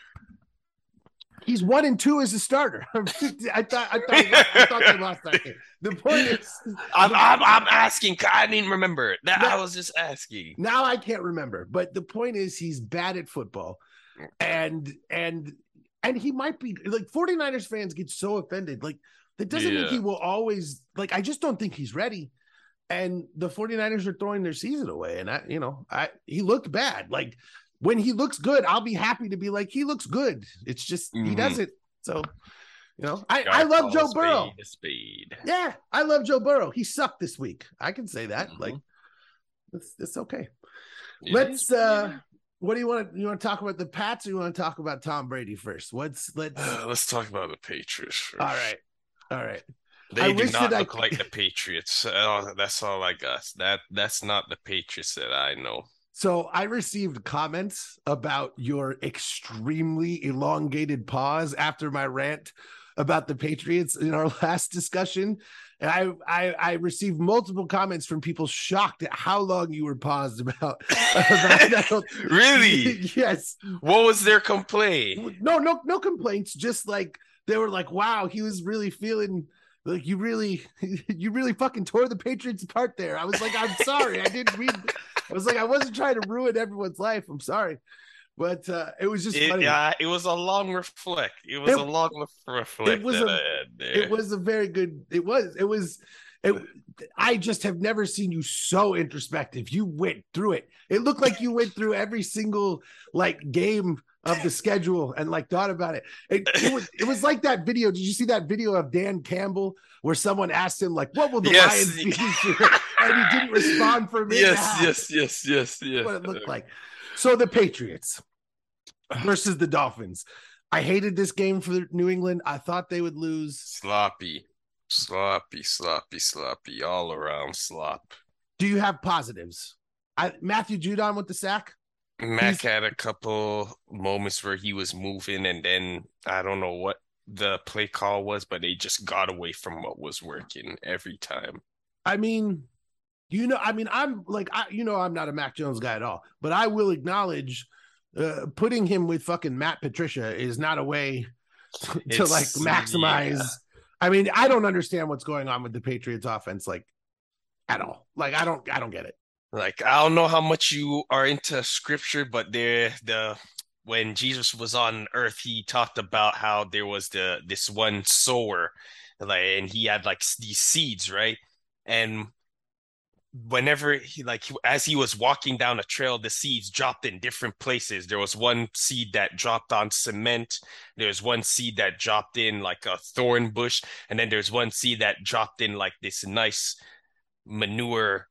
He's one and two as a starter. I thought I thought, I thought they lost that game. The point is, I'm, I'm, I'm asking. I didn't remember it. That No. I was just asking. now I can't remember, but the point is he's bad at football. And and and he might be like 49ers fans get so offended. Like that doesn't mean he will always like I just don't think he's ready. And the 49ers are throwing their season away. And I, you know, I he looked bad. Like when he looks good, I'll be happy to be like, he looks good. It's just he Mhm. doesn't. So you know, I, Gotta I love Joe Burrow. spade a spade. Yeah, I love Joe Burrow. He sucked this week. I can say that. Mhm. Like it's it's okay. It Let's is- uh what do you want to you want to talk about the Pats or you want to talk about Tom Brady first? What's let's Uh, let's talk about the Patriots first. all right. All right. They I do not that I look like the Patriots. Uh, that's all I got. That that's not the Patriots that I know. So I received comments about your extremely elongated pause after my rant about the Patriots in our last discussion. And I, I I received multiple comments from people shocked at how long you were paused about, about. Really? yes. What was their complaint? No, no, no complaints. Just like they were like, wow, he was really feeling like you really you really fucking tore the Patriots apart there. I was like, I'm sorry. I didn't read I was like, I wasn't trying to ruin everyone's life. I'm sorry. But uh it was just It, funny. uh, it was a long reflect. It was It- a long ref- reflect was that a- I had there. it was a very good it was it was it i just have never seen you so introspective you went through it it looked like you went through every single like game of the schedule and like thought about it it, it was it was like that video did you see that video of dan campbell where someone asked him like what will the Yes. lions be and he didn't respond for a minute and a yes, yes, yes, yes, yes. what it looked like so the patriots versus the dolphins i hated this game for new england i thought they would lose Sloppy, sloppy, sloppy, sloppy, all around slop. Do you have positives? I Matthew Judon with the sack. Mac had a couple moments where he was moving, and then I don't know what the play call was, but they just got away from what was working every time. I mean, you know, I mean, I'm like, I, you know, I'm not a Mac Jones guy at all, but I will acknowledge uh, putting him with fucking Matt Patricia is not a way to It's- like maximize. yeah. I mean, I don't understand what's going on with the Patriots offense, like at all. Like, I don't, I don't get it. Like I don't know how much you are into scripture, but there the when Jesus was on earth, he talked about how there was the this one sower, like and he had like these seeds, right? And whenever he like as he was walking down a trail, the seeds dropped in different places. There was one seed that dropped on cement. There's one seed that dropped in like a thorn bush, and then there's one seed that dropped in like this nice manure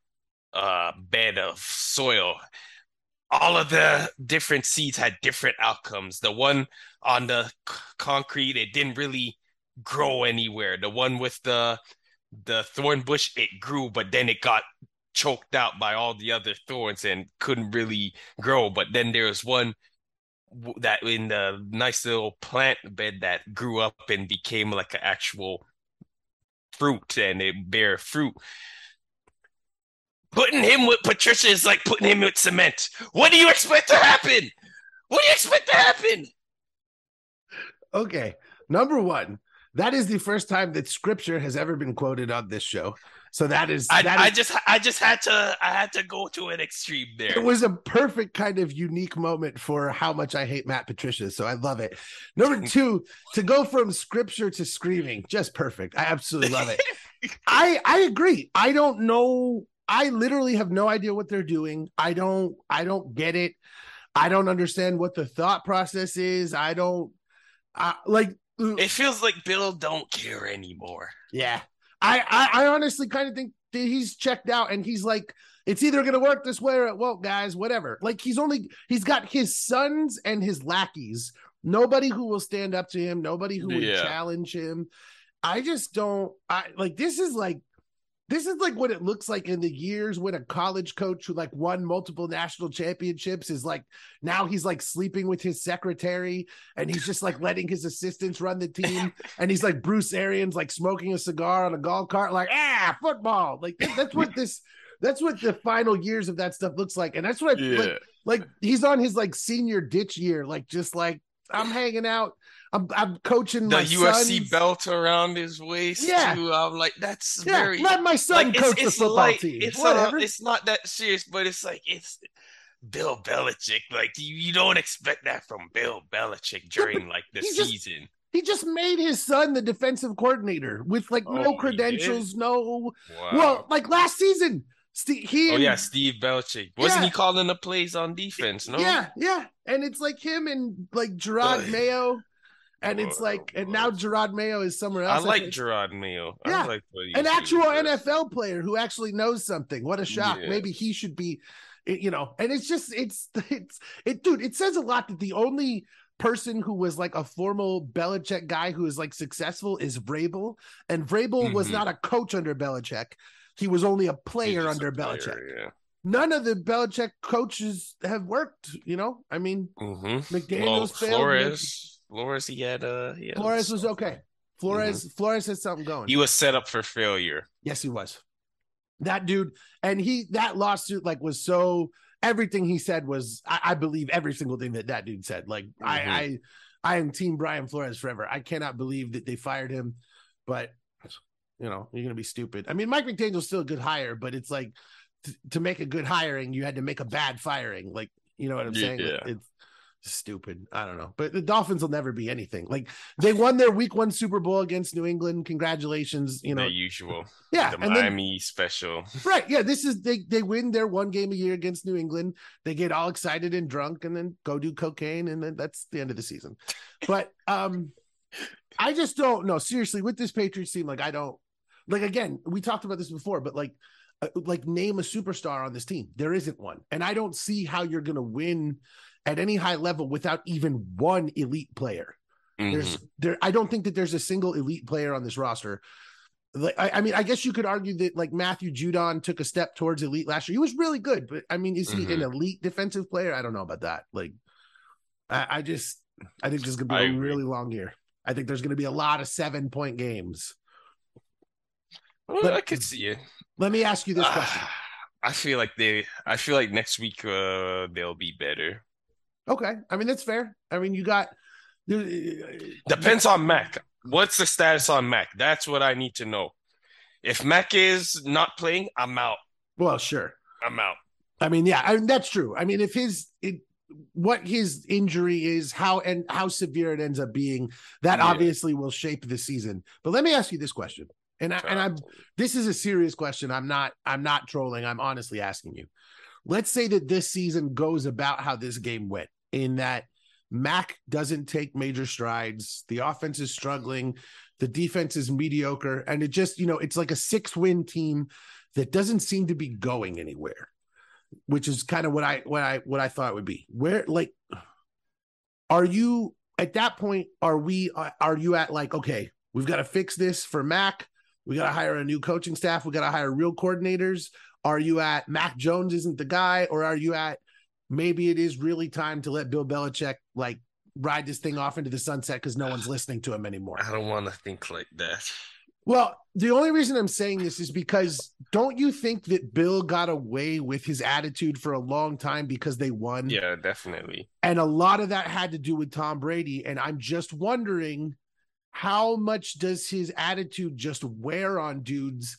uh bed of soil all of the different seeds had different outcomes the one on the c- concrete it didn't really grow anywhere. The one with the the thorn bush, it grew, but then it got choked out by all the other thorns and couldn't really grow. But then there was one that in the nice little plant bed that grew up and became like an actual fruit and it bear fruit. Putting him with Patricia is like putting him with cement. What do you expect to happen? What do you expect to happen? Okay. Number one, that is the first time that scripture has ever been quoted on this show. So that is, I, that I is- just I just had to I had to go to an extreme there. it was a perfect kind of unique moment for how much I hate Matt Patricia. So I love it. Number two, to go from scripture to screaming, just perfect. I absolutely love it. I I agree. I don't know. I literally have no idea what they're doing. I don't I don't get it. I don't understand what the thought process is. I don't I like it feels like Bill don't care anymore. yeah. I, I, I honestly kind of think that he's checked out and he's like, it's either gonna work this way or it won't, guys, whatever. Like he's only he's got his sons and his lackeys, nobody who will stand up to him, nobody who would challenge him. I just don't I like this is like this is like what it looks like in the years when a college coach who like won multiple national championships is like now he's like sleeping with his secretary and he's just like letting his assistants run the team and he's like Bruce Arians like smoking a cigar on a golf cart like ah football! Like that's what this that's what the final years of that stuff looks like and that's what I like, like he's on his like senior ditch year like just like I'm hanging out I'm I'm coaching the UFC sons. belt around his waist. Yeah. too. I'm like, that's yeah very let my son like coach it's, the it's football like team it's whatever it's not that serious, but it's like it's Bill Belichick. Like you, you don't expect that from Bill Belichick during like the he just- season. He just made his son the defensive coordinator with like Oh, no credentials, no. Wow. Well, like last season, Steve, he oh yeah, Steve Belichick. Wasn't Yeah. he calling the plays on defense? No. yeah, yeah, and it's like him and like Gerard Ugh. Mayo, and it's like, and now. Gerard Mayo is somewhere else. I like think. Gerard Mayo. Yeah. I like what an actual. NFL player who actually knows something. What a shock! Yeah. Maybe he should be, you know. And it's just, it's, it's, it, dude. It says a lot that the only person who was like a formal Belichick guy who is like successful is Vrabel, and Vrabel was Mhm. not a coach under Belichick. He was only a player just a under player, Belichick. Yeah. None of the Belichick coaches have worked. You know, I mean, Mm-hmm. McDaniel's Well, failed. Flores, Flores, he had uh, he had Flores was okay. Flores, Flores had something going. He was set up for failure. Yes, he was. That dude, and he that lawsuit like was so everything he said was I, I believe every single thing that that dude said. Like Mhm. I I I am Team Brian Flores forever. I cannot believe that they fired him, but you know you're gonna be stupid. I mean, Mike McDaniel's still a good hire, but it's like t- to make a good hiring, you had to make a bad firing. Like you know what I'm saying? Yeah. It's stupid. I don't know, but the Dolphins will never be anything. Like they won their Week One Super Bowl against New England. Congratulations, you know. the usual. yeah, the and then Miami special. Right. Yeah. This is they they win their one game a year against New England. They get all excited and drunk and then go do cocaine and then that's the end of the season. But um I just don't know. Seriously, with this Patriots team, like I don't like again, we talked about this before, but like uh, like name a superstar on this team. There isn't one. And I don't see how you're gonna win at any high level without even one elite player. Mhm. There's there I don't think that there's a single elite player on this roster. Like I, I mean, I guess you could argue that like Matthew Judon took a step towards elite last year. He was really good, but I mean, is he an elite defensive player? I don't know about that. Like I, I just I think this is gonna be I a agree. really long year. I think there's gonna be a lot of seven point games. Well, I could see it. Let me ask you this question. Ah, I feel like they. I feel like next week uh, they'll be better. Okay. I mean, that's fair. I mean, you got Depends on Mac. What's the status on Mac? That's what I need to know. If Mac is not playing, I'm out. Well, sure. I'm out. I mean, yeah, I mean, that's true. I mean, if his it, what his injury is, how and how severe it ends up being, that Yeah. obviously will shape the season. But let me ask you this question, and I, and I'm this is a serious question. I'm not I'm not trolling. I'm honestly asking you. Let's say that this season goes about how this game went, in that Mac doesn't take major strides, the offense is struggling, the defense is mediocre, and it just you know it's like a six win team that doesn't seem to be going anywhere which is kind of what I what I what I thought would be. Where like are you at that point are we are you at like okay, We've got to fix this for Mac. We got to hire a new coaching staff. We got to hire real coordinators. Are you at Mac Jones isn't the guy, or are you at maybe it is really time to let Bill Belichick like ride this thing off into the sunset because no one's listening to him anymore? I don't want to think like that. Well, the only reason I'm saying this is because don't you think that Bill got away with his attitude for a long time because they won? Yeah, definitely. And a lot of that had to do with Tom Brady. And I'm just wondering how much does his attitude just wear on dudes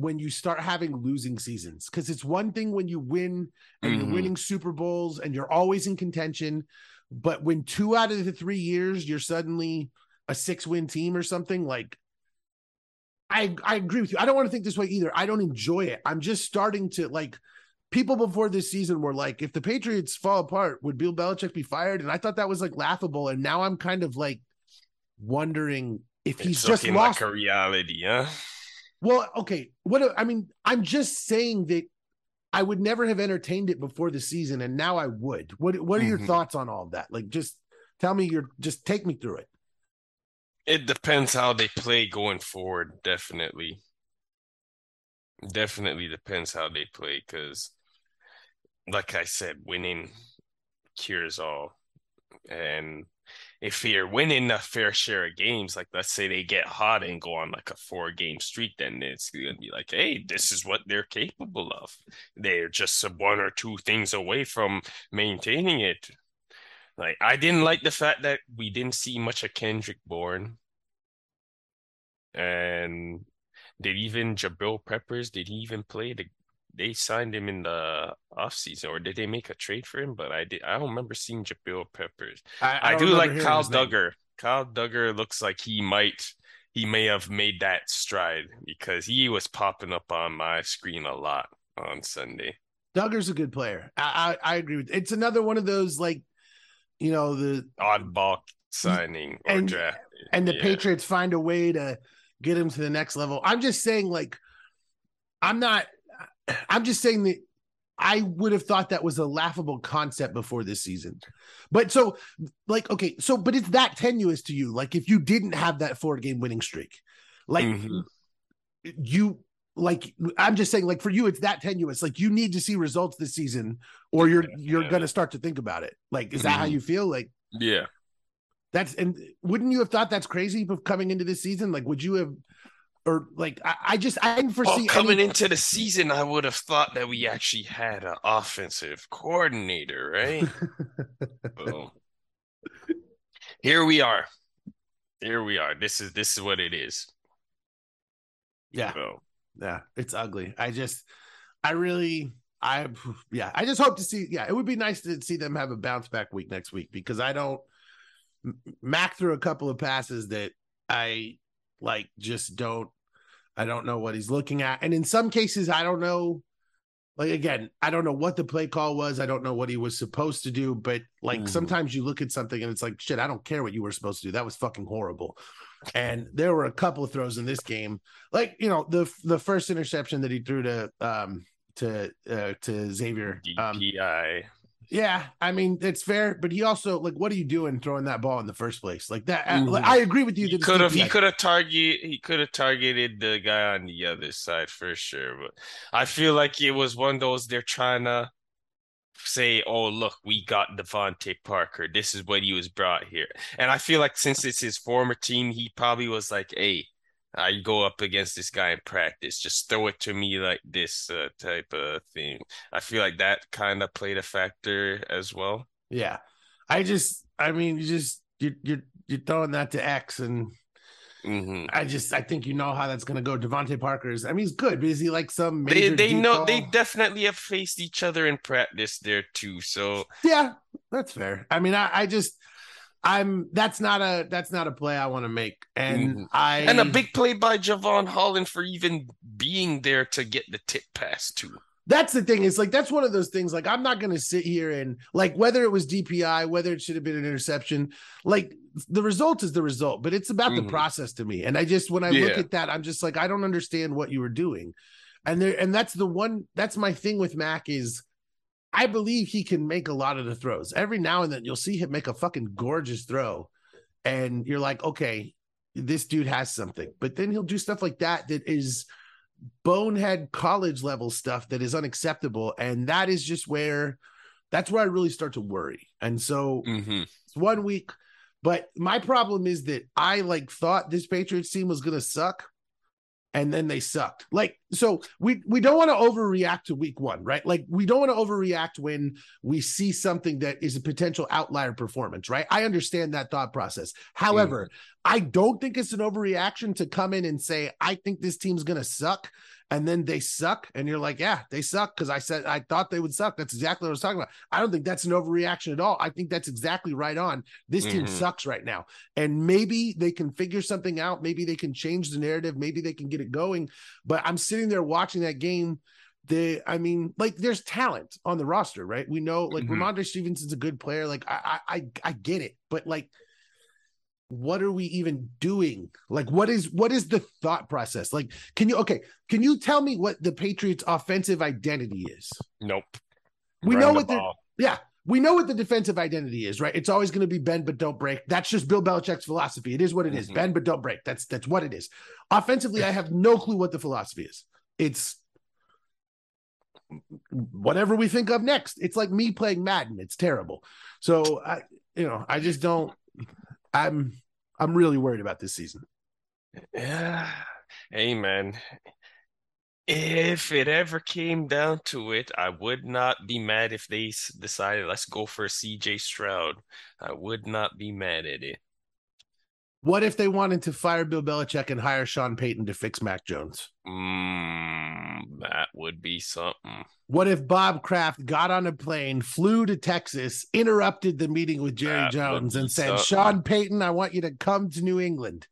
when you start having losing seasons? Because it's one thing when you win and Mhm. you're winning Super Bowls and you're always in contention. But when two out of the three years you're suddenly a six win team or something, like I I agree with you. I don't want to think this way either. I don't enjoy it. I'm just starting to like people before this season were like, if the Patriots fall apart, would Bill Belichick be fired? And I thought that was like laughable. And now I'm kind of like wondering if he's it's just looking lost. like a reality, huh? Well, okay. What I mean, I'm just saying that I would never have entertained it before the season, and now I would. What What are your Mhm. thoughts on all that? Like, just tell me your, just take me through it. It depends how they play going forward, definitely. Definitely depends how they play, because like I said, winning cures all. And if you're winning a fair share of games, like let's say they get hot and go on like a four game streak, then it's gonna be like, hey, this is what they're capable of. They're just one or two things away from maintaining it. Like I didn't like the fact that we didn't see much of Kendrick Bourne. And did even Jabril Peppers, did he even play the they signed him in the offseason or did they make a trade for him? But I did I don't remember seeing Jabril Peppers. I, don't do like Kyle name. Dugger. Kyle Dugger looks like he might he may have made that stride because he was popping up on my screen a lot on Sunday. Dugger's a good player. I, I I agree with. It's another one of those like, you know, the Oddball signing or And- draft. and the Yeah. Patriots find a way to get him to the next level. I'm just saying, like, I'm not. I'm just saying that I would have thought that was a laughable concept before this season. But so, like, okay, so but it's that tenuous to you. Like, if you didn't have that four game winning streak, like Mhm. you. Like I'm just saying, like for you, it's that tenuous. Like you need to see results this season, or you're you're Yeah. gonna start to think about it. Like, is that how Mhm. you feel? Like, Yeah. that's and wouldn't you have thought that's crazy coming into this season? Like, would you have, or like, I, I just I didn't Well, foresee coming any, into the season, I would have thought that we actually had an offensive coordinator, right? Boom. Here we are. Here we are. This is this is what it is. yeah, So, yeah, it's ugly. I just, I really, I yeah, I just hope to see. Yeah, it would be nice to see them have a bounce back week next week because I don't. Mac threw a couple of passes that I like just don't. I don't know what he's looking at, and in some cases, I don't know. Like again, I don't know what the play call was. I don't know what he was supposed to do. But like Mhm. sometimes you look at something and it's like, shit, I don't care what you were supposed to do. That was fucking horrible. And there were a couple of throws in this game, like you know the the first interception that he threw to um to uh, to Xavier. Um, DPI. Yeah, I mean it's fair, but he also like, what are you doing throwing that ball in the first place? Like that, uh, Mhm. like, I agree with you. He could have he could have target he could have targeted the guy on the other side for sure. But I feel like it was one of those they're trying to say, oh look, we got DeVante Parker. This is what he was brought here. And I feel like since it's his former team, he probably was like, hey, I go up against this guy in practice. Just throw it to me like this uh, type of thing. I feel like that kind of played a factor as well. Yeah, I just, I mean, you just you you're you're throwing that to X, and hmm I just I think you know how that's gonna go. DeVante Parker's, I mean, he's good, but is he like some They major they know ball? they definitely have faced each other in practice there too. So Yeah, that's fair. I mean, I, I just I'm that's not a that's not a play I want to make. And Mhm. I and a big play by Jevon Holland for even being there to get the tip pass too. that's the thing. It's like that's one of those things. Like I'm not gonna sit here and like whether it was DPI, whether it should have been an interception, like the result is the result, but it's about the Mhm. process to me. And I just when I look at that, I'm just like, I don't understand what you were doing. And there and that's the one that's my thing with Mac is I believe he can make a lot of the throws. Every now and then you'll see him make a fucking gorgeous throw. And you're like, okay, this dude has something. But then he'll do stuff like that that is bonehead college level stuff that is unacceptable. And that is just where that's where I really start to worry. And so Mm-hmm. it's one week. But my problem is that I like thought this Patriots team was gonna suck, and then they sucked. Like, so we we don't want to overreact to week one, right? Like, we don't want to overreact when we see something that is a potential outlier performance, right? I understand that thought process. Mm. However, I don't think it's an overreaction to come in and say, I think this team's gonna suck. And then they suck, and you're like, yeah, they suck because I said I thought they would suck. That's exactly what I was talking about. I don't think that's an overreaction at all. I think that's exactly right on. This team Mhm. sucks right now. And maybe they can figure something out. Maybe they can change the narrative. Maybe they can get it going. But I'm sitting there watching that game. The, I mean, like there's talent on the roster, right? We know like Mhm. Rhamondre Stevenson's a good player. Like I, I, I, I get it, but like, what are we even doing? Like, what is what is the thought process? Like, can you okay? Can you tell me what the Patriots' offensive identity is? Nope. We Run know the what the yeah, we know what the defensive identity is, right? It's always going to be bend but don't break. That's just Bill Belichick's philosophy. It is what it is. Mhm. Bend but don't break. That's that's what it is. Offensively, I have no clue what the philosophy is. It's whatever we think of next. It's like me playing Madden. It's terrible. So I, you know, I just don't. I'm I'm really worried about this season. Yeah. Hey, man. If it ever came down to it, I would not be mad if they decided let's go for CJ Stroud. I would not be mad at it. What if they wanted to fire Bill Belichick and hire Sean Payton to fix Mac Jones? Mm, that would be something. What if Bob Kraft got on a plane, flew to Texas, interrupted the meeting with Jerry That Jones, and said, something. Sean Payton, I want you to come to New England?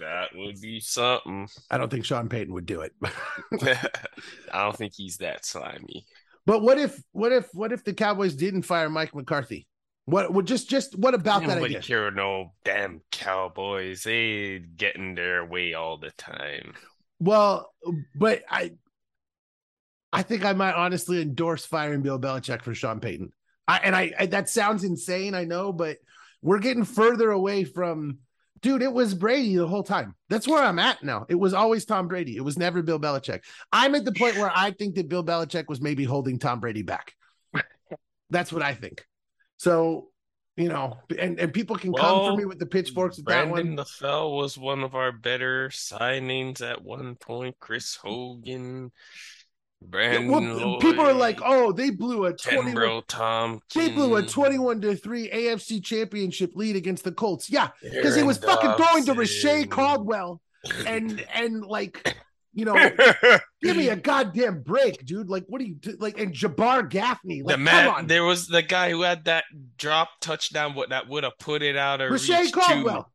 That would be something. I don't think Sean Payton would do it. I don't think he's that slimy. but what if what if what if the Cowboys didn't fire Mike McCarthy? What would just just what about that Nobody care no damn Cowboys. They get in their way all the time. Well, but I I think I might honestly endorse firing Bill Belichick for Sean Payton. I and I, I that sounds insane, I know, but we're getting further away from dude, it was Brady the whole time. That's where I'm at now. It was always Tom Brady. It was never Bill Belichick. I'm at the point where I think that Bill Belichick was maybe holding Tom Brady back. That's what I think. So, you know, and, and people can come for me with the pitchforks with that Brandon one. LaFell was one of our better signings at one point. Chris Hogan, Brandon Well, people are like, oh, they blew a 21 Kenbrell Thompkins. They blew a 21 to 3 AFC championship lead against the Colts. Yeah, because he was Aaron fucking throwing to Reche Caldwell and and like, you know, give me a goddamn break, dude. Like, what do you do? Like, and Jabbar Gaffney. Like, the come man, on. there was the guy who had that drop touchdown. What that would have put it out of Reche reach Caldwell. too.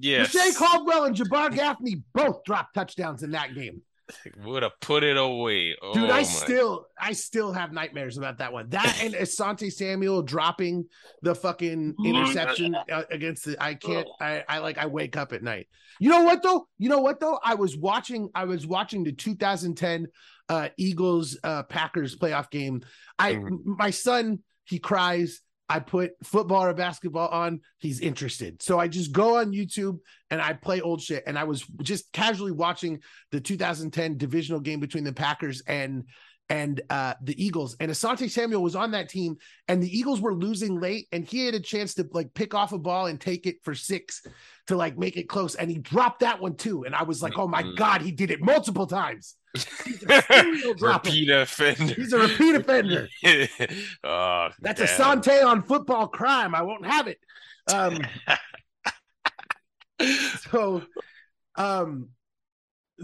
Yes, Reche Caldwell and Jabbar Gaffney both dropped touchdowns in that game. Would have put it away. Dude, oh, I my still I still have nightmares about that one. That and Asante Samuel dropping the fucking interception uh, against the I can't I I like I wake up at night. You know what though? You know what though? I was watching I was watching the 2010 uh Eagles uh Packers playoff game. I Mhm. my son he cries I put football or basketball on, he's interested. So I just go on YouTube and I play old shit. And I was just casually watching the 2010 divisional game between the Packers and and uh the Eagles. And Asante Samuel was on that team, and the Eagles were losing late, and he had a chance to like pick off a ball and take it for six to like make it close. And he dropped that one too. And I was like, oh my god, he did it multiple times. He's a repeat offender. He's a repeat offender. oh, That's damn. Asante on football crime. I won't have it. Um, so um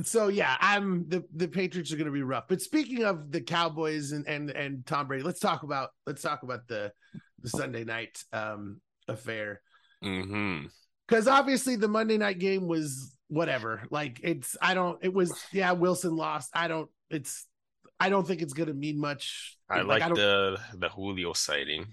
so yeah i'm the the patriots are going to be rough. But speaking of the cowboys and and and tom brady let's talk about let's talk about the the sunday night um affair. Hmm because obviously the monday night game was whatever. Like it's i don't it was yeah wilson lost. I don't it's i don't think it's going to mean much. I like, I the the Julio sighting.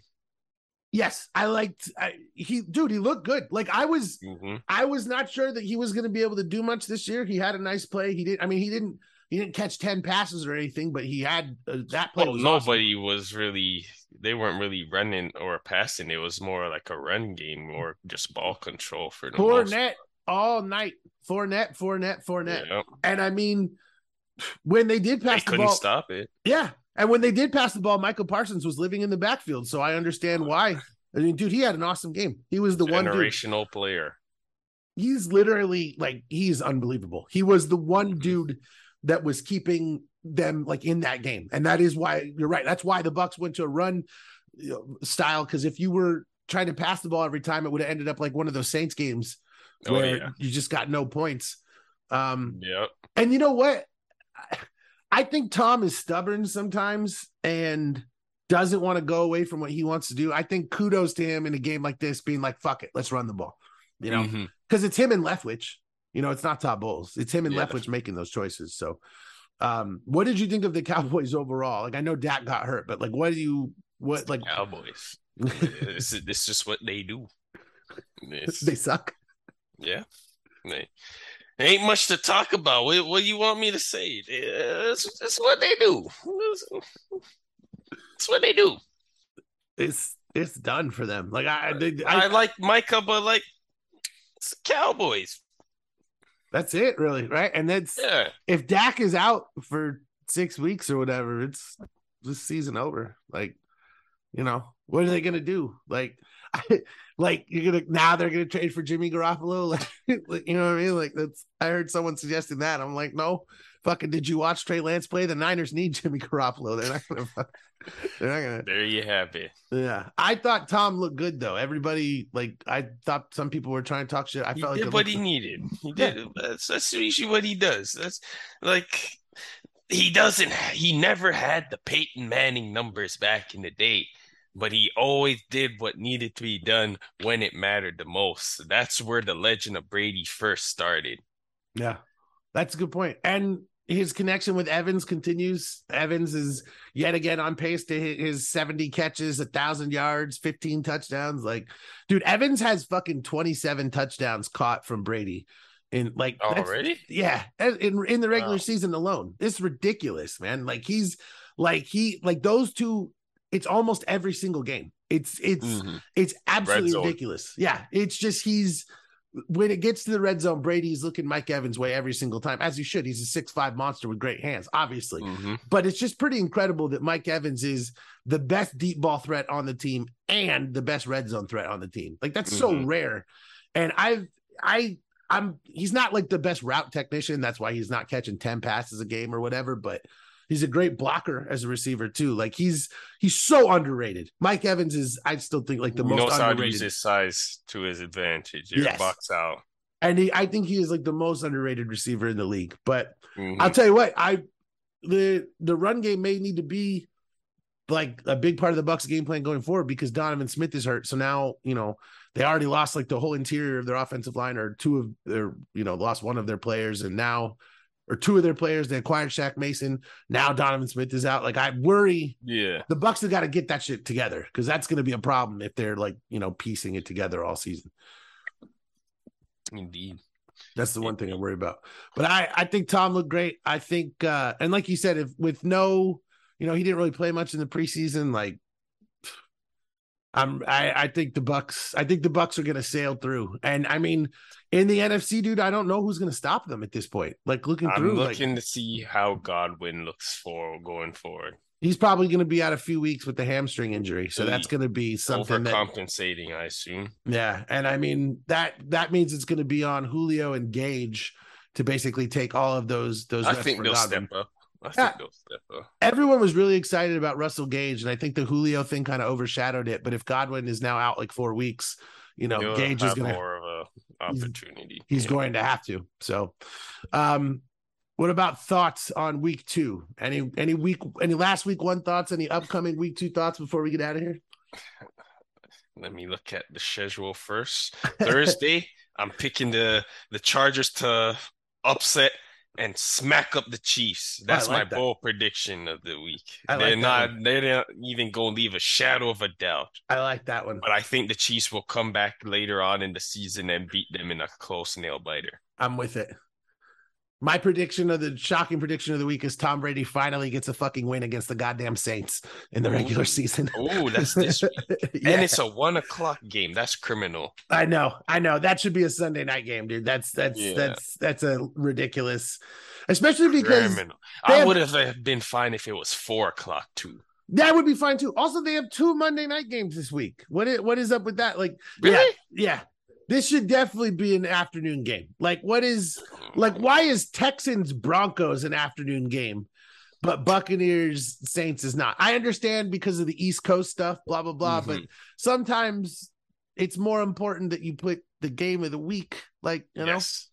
Yes i liked I, he dude he looked good like i was hmm I was not sure that he was going to be able to do much this year. He had a nice play. He did. I mean, he didn't. He didn't catch ten passes or anything, but he had uh, that play. Well, was awesome. nobody was really. They weren't really running or passing. It was more like a run game or just ball control for the most. Fournette. all night. Fournette, Fournette, Fournette. Yep. And I mean, when they did They pass the couldn't ball, stop it. yeah. And when they did pass the ball, Micah Parsons was living in the backfield. So I understand why. I mean, dude, he had an awesome game. He was the one dude. Generational player. He's literally like he's unbelievable. He was the one Mhm. dude that was keeping them like in that game. And that is why you're right. That's why the Bucks went to a run style. Cause if you were trying to pass the ball every time, it would have ended up like one of those Saints games Oh where yeah. you just got no points. Um, Yep. and you know what? I- think Tom is stubborn sometimes and doesn't want to go away from what he wants to do. I think kudos to him in a game like this, being like, fuck it, let's run the ball. You know, because it's him and Leftwich. You know, it's not Todd Bowles. It's him and Yeah. Leftwich making those choices. So um, what did you think of the Cowboys overall? Like I know Dak got hurt, but like what do you what like Cowboys. this is this is just what they do. They suck? yeah. They, ain't much to talk about. What, what do you want me to say? It's, it's what they do. It's, it's what they do. It's it's done for them. Like I, they, I, I like Micah, but like Cowboys. that's it really, right? And that's Yeah. if Dak is out for six weeks or whatever, it's this season over. Like, you know, what are they gonna do? Like, like you're gonna now they're gonna trade for Jimmy Garoppolo. Like, you know what I mean? Like that's I heard someone suggesting that. I'm like, no, fucking. Did you watch Trey Lance play? The Niners need Jimmy Garoppolo. They're not gonna. fuck- They're not gonna. There you have it. Yeah, I thought Tom looked good though. Everybody like I thought some people were trying to talk shit. I He felt like did what he needed. He Yeah. did. That's that's usually what he does. That's like he doesn't. He never had the Peyton Manning numbers back in the day, but he always did what needed to be done when it mattered the most. That's where the legend of Brady first started. Yeah, that's a good point. And his connection with Evans continues. Evans is yet again on pace to hit his 70 catches, a thousand yards, 15 touchdowns. Like, dude, Evans has fucking 27 touchdowns caught from Brady. In like Already? yeah, in in the regular Wow. season alone. It's ridiculous, man. Like he's like he like those two, it's almost every single game. It's it's Mhm. it's absolutely ridiculous. Yeah, it's just he's when it gets to the red zone, Brady's looking Mike Evans way every single time, as he should. He's a six five monster with great hands, obviously. Mhm. But it's just pretty incredible that Mike Evans is the best deep ball threat on the team and the best red zone threat on the team. Like that's so Mhm. rare. And I've I I'm he's not like the best route technician. That's why he's not catching 10 passes a game or whatever, but he's a great blocker as a receiver too. Like he's he's so underrated. Mike Evans is I still think like the he most knows how to underrated. use his size to his advantage. Your Yes. box out. and he, I think he is like the most underrated receiver in the league. But Mhm. I'll tell you what, I the the run game may need to be like a big part of the Bucks game plan going forward because Donovan Smith is hurt. So now, you know, they already lost like the whole interior of their offensive line or two of their, you know, lost one of their players and now or two of their players. They acquired Shaq Mason. Now Donovan Smith is out. Like I worry yeah. the Bucks have got to get that shit together because that's going to be a problem if they're like, you know, piecing it together all season. Indeed. That's the one thing I worry about. But I, I think Tom looked great. I think, uh, and like you said, if with no, you know, he didn't really play much in the preseason. Like, I'm, I, I think the Bucks, I think the Bucks are going to sail through. And I mean, in the NFC, dude, I don't know who's going to stop them at this point. Like looking I'm through, like looking to see how Godwin looks for going forward. he's probably going to be out a few weeks with the hamstring injury. So that's mm. going to be something that, Overcompensating, I assume. yeah. And I mean that that means it's going to be on Julio and Gage to basically take all of those those. I reps think they'll Godwin. step up. Yeah. think they'll step up. everyone was really excited about Russell Gage, and I think the Julio thing kind of overshadowed it. But if Godwin is now out like four weeks, you know, They'll Gage is gonna more of a opportunity. he's Yeah. going to have to. So, um, what about thoughts on week two? Any any week any last week one thoughts? Any upcoming week two thoughts before we get out of here? Let me look at the schedule first. Thursday, I'm picking the the Chargers to upset and smack up the Chiefs. That's like my that. bold prediction of the week. I they're that not one. they're not even gonna leave a shadow of a doubt. I like that one. But I think the Chiefs will come back later on in the season and beat them in a close nail biter. I'm with it. My prediction of the shocking prediction of the week is Tom Brady finally gets a fucking win against the goddamn Saints in the regular Ooh. season. Oh, that's this week. Yeah. And it's a one o'clock game. That's criminal. I know, I know. That should be a Sunday night game, dude. That's that's Yeah. that's that's a ridiculous, especially because criminal. I have- would have uh, been fine if it was four o'clock too. that would be fine too. Also, they have two Monday night games this week. What is what is up with that? Like, Really? yeah, yeah. This should definitely be an afternoon game. Like, what is like? Why is Texans Broncos an afternoon game, but Buccaneers Saints is not? I understand because of the East Coast stuff, blah blah blah. But Mhm. sometimes it's more important that you put the game of the week, like you know. yes.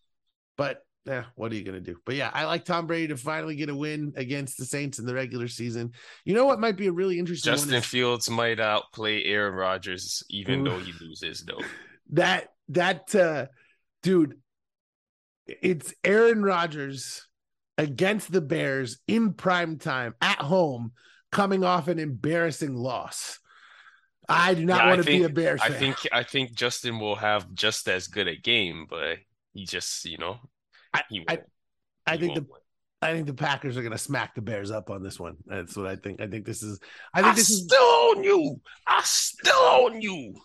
But yeah, what are you gonna do? But yeah, I like Tom Brady to finally get a win against the Saints in the regular season. You know what might be a really interesting Justin Fields might outplay Aaron Rodgers, even Ooh. though he loses, though. that that uh dude. It's Aaron Rodgers against the Bears in prime time at home, coming off an embarrassing loss. I do not Yeah, I want to be a Bears Fan. I think I think Justin will have just as good a game, but he just, you know, I- he I- won't. I he think the win. I think the Packers are gonna smack the Bears up on this one. That's what I think. I think this is. I I, think this is still own you. I still own you.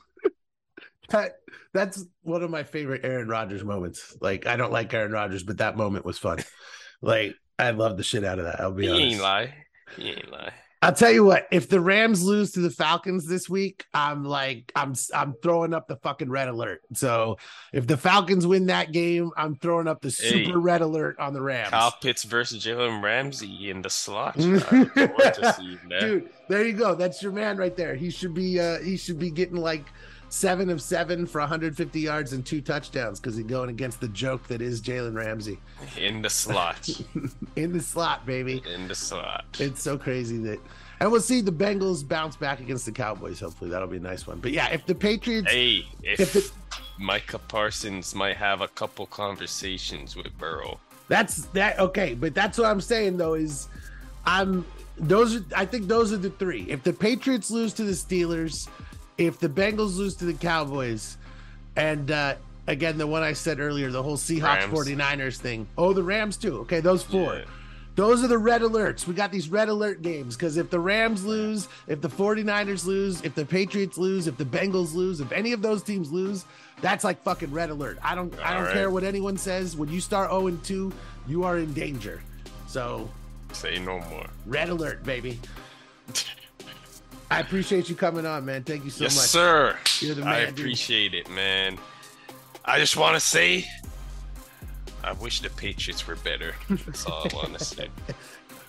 That that's one of my favorite Aaron Rodgers moments. Like I don't like Aaron Rodgers, but that moment was fun. like I love the shit out of that. I'll be honest. He honest. ain't lie. He ain't lie. I'll tell you what. If the Rams lose to the Falcons this week, I'm like I'm I'm throwing up the fucking red alert. So if the Falcons win that game, I'm throwing up the super Hey. red alert on the Rams. Kyle Pitts versus Jalen Ramsey in the slot. I look forward to seeing that. Dude, there you go. That's your man right there. He should be uh he should be getting like seven of seven for 150 yards and two touchdowns because he's going against the joke that is Jalen Ramsey In the slot. in the slot, baby. In the slot. It's so crazy that, and we'll see the Bengals bounce back against the Cowboys. Hopefully, that'll be a nice one. But yeah, if the Patriots, Hey, if, if Micah Parsons might have a couple conversations with Burrow. that's that okay. But that's what I'm saying though is, I'm those. Are, I think those are the three. If the Patriots lose to the Steelers, if the Bengals lose to the Cowboys, and uh again the one I said earlier, the whole Seahawks Rams. 49ers thing. Oh, the Rams too. Okay, those four. Yeah. Those are the red alerts. We got these red alert games because if the Rams lose, if the 49ers lose, if the Patriots lose, if the Bengals lose, if any of those teams lose, that's like fucking red alert. I don't I don't right. care what anyone says. When you start 0 and 2, you are in danger. So, Say no more. red alert, baby. I appreciate you coming on, man. Thank you so yes, much. sir. You're the I man, dude. appreciate it, man. I just want to say, I wish the Patriots were better. That's all I want to say.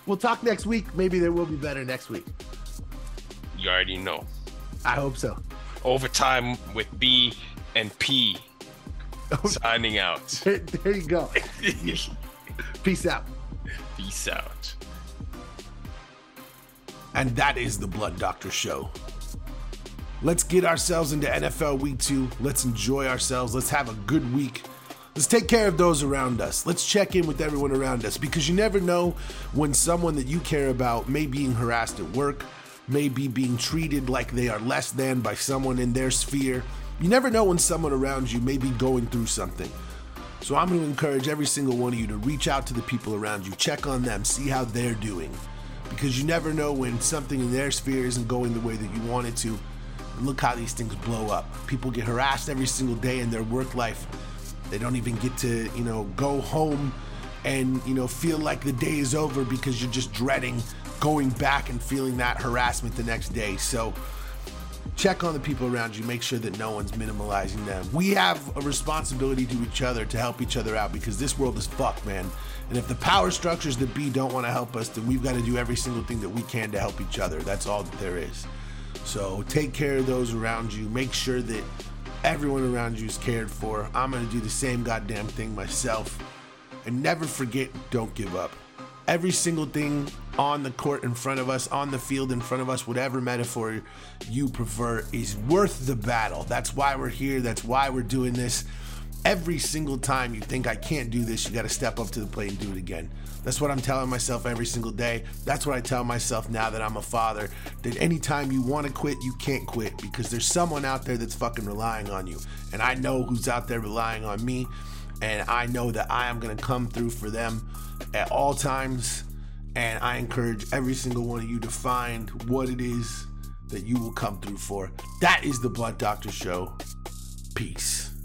We'll talk next week. Maybe they will be better next week. You already know. I hope so. Overtime with B and P. Signing out. There you go. Peace out. Peace out. And that is the Blunt Doctor Show. Let's get ourselves into NFL Week 2. Let's enjoy ourselves. Let's have a good week. Let's take care of those around us. Let's check in with everyone around us because you never know when someone that you care about may be being harassed at work, may be being treated like they are less than by someone in their sphere. You never know when someone around you may be going through something. So I'm going to encourage every single one of you to reach out to the people around you, check on them, see how they're doing. Because you never know when something in their sphere isn't going the way that you want it to. And look how these things blow up. People get harassed every single day in their work life. They don't even get to, you know, go home and, you know, feel like the day is over because you're just dreading going back and feeling that harassment the next day. So, check on the people around you. Make sure that no one's minimalizing them. We have a responsibility to each other to help each other out because this world is fucked man. And if the power structures that be don't want to help us then we've got to do every single thing that we can to help each other. That's all that there is. So take care of those around you. Make sure that everyone around you is cared for. I'm going to do the same goddamn thing myself. And never forget don't give up. Every single thing on the court in front of us, on the field in front of us, whatever metaphor you prefer, is worth the battle. That's why we're here. That's why we're doing this. Every single time you think I can't do this, you got to step up to the plate and do it again. That's what I'm telling myself every single day. That's what I tell myself now that I'm a father. That anytime you want to quit, you can't quit because there's someone out there that's fucking relying on you. And I know who's out there relying on me. And I know that I am going to come through for them at all times. And I encourage every single one of you to find what it is that you will come through for. That is the Blunt Doctor Show. Peace.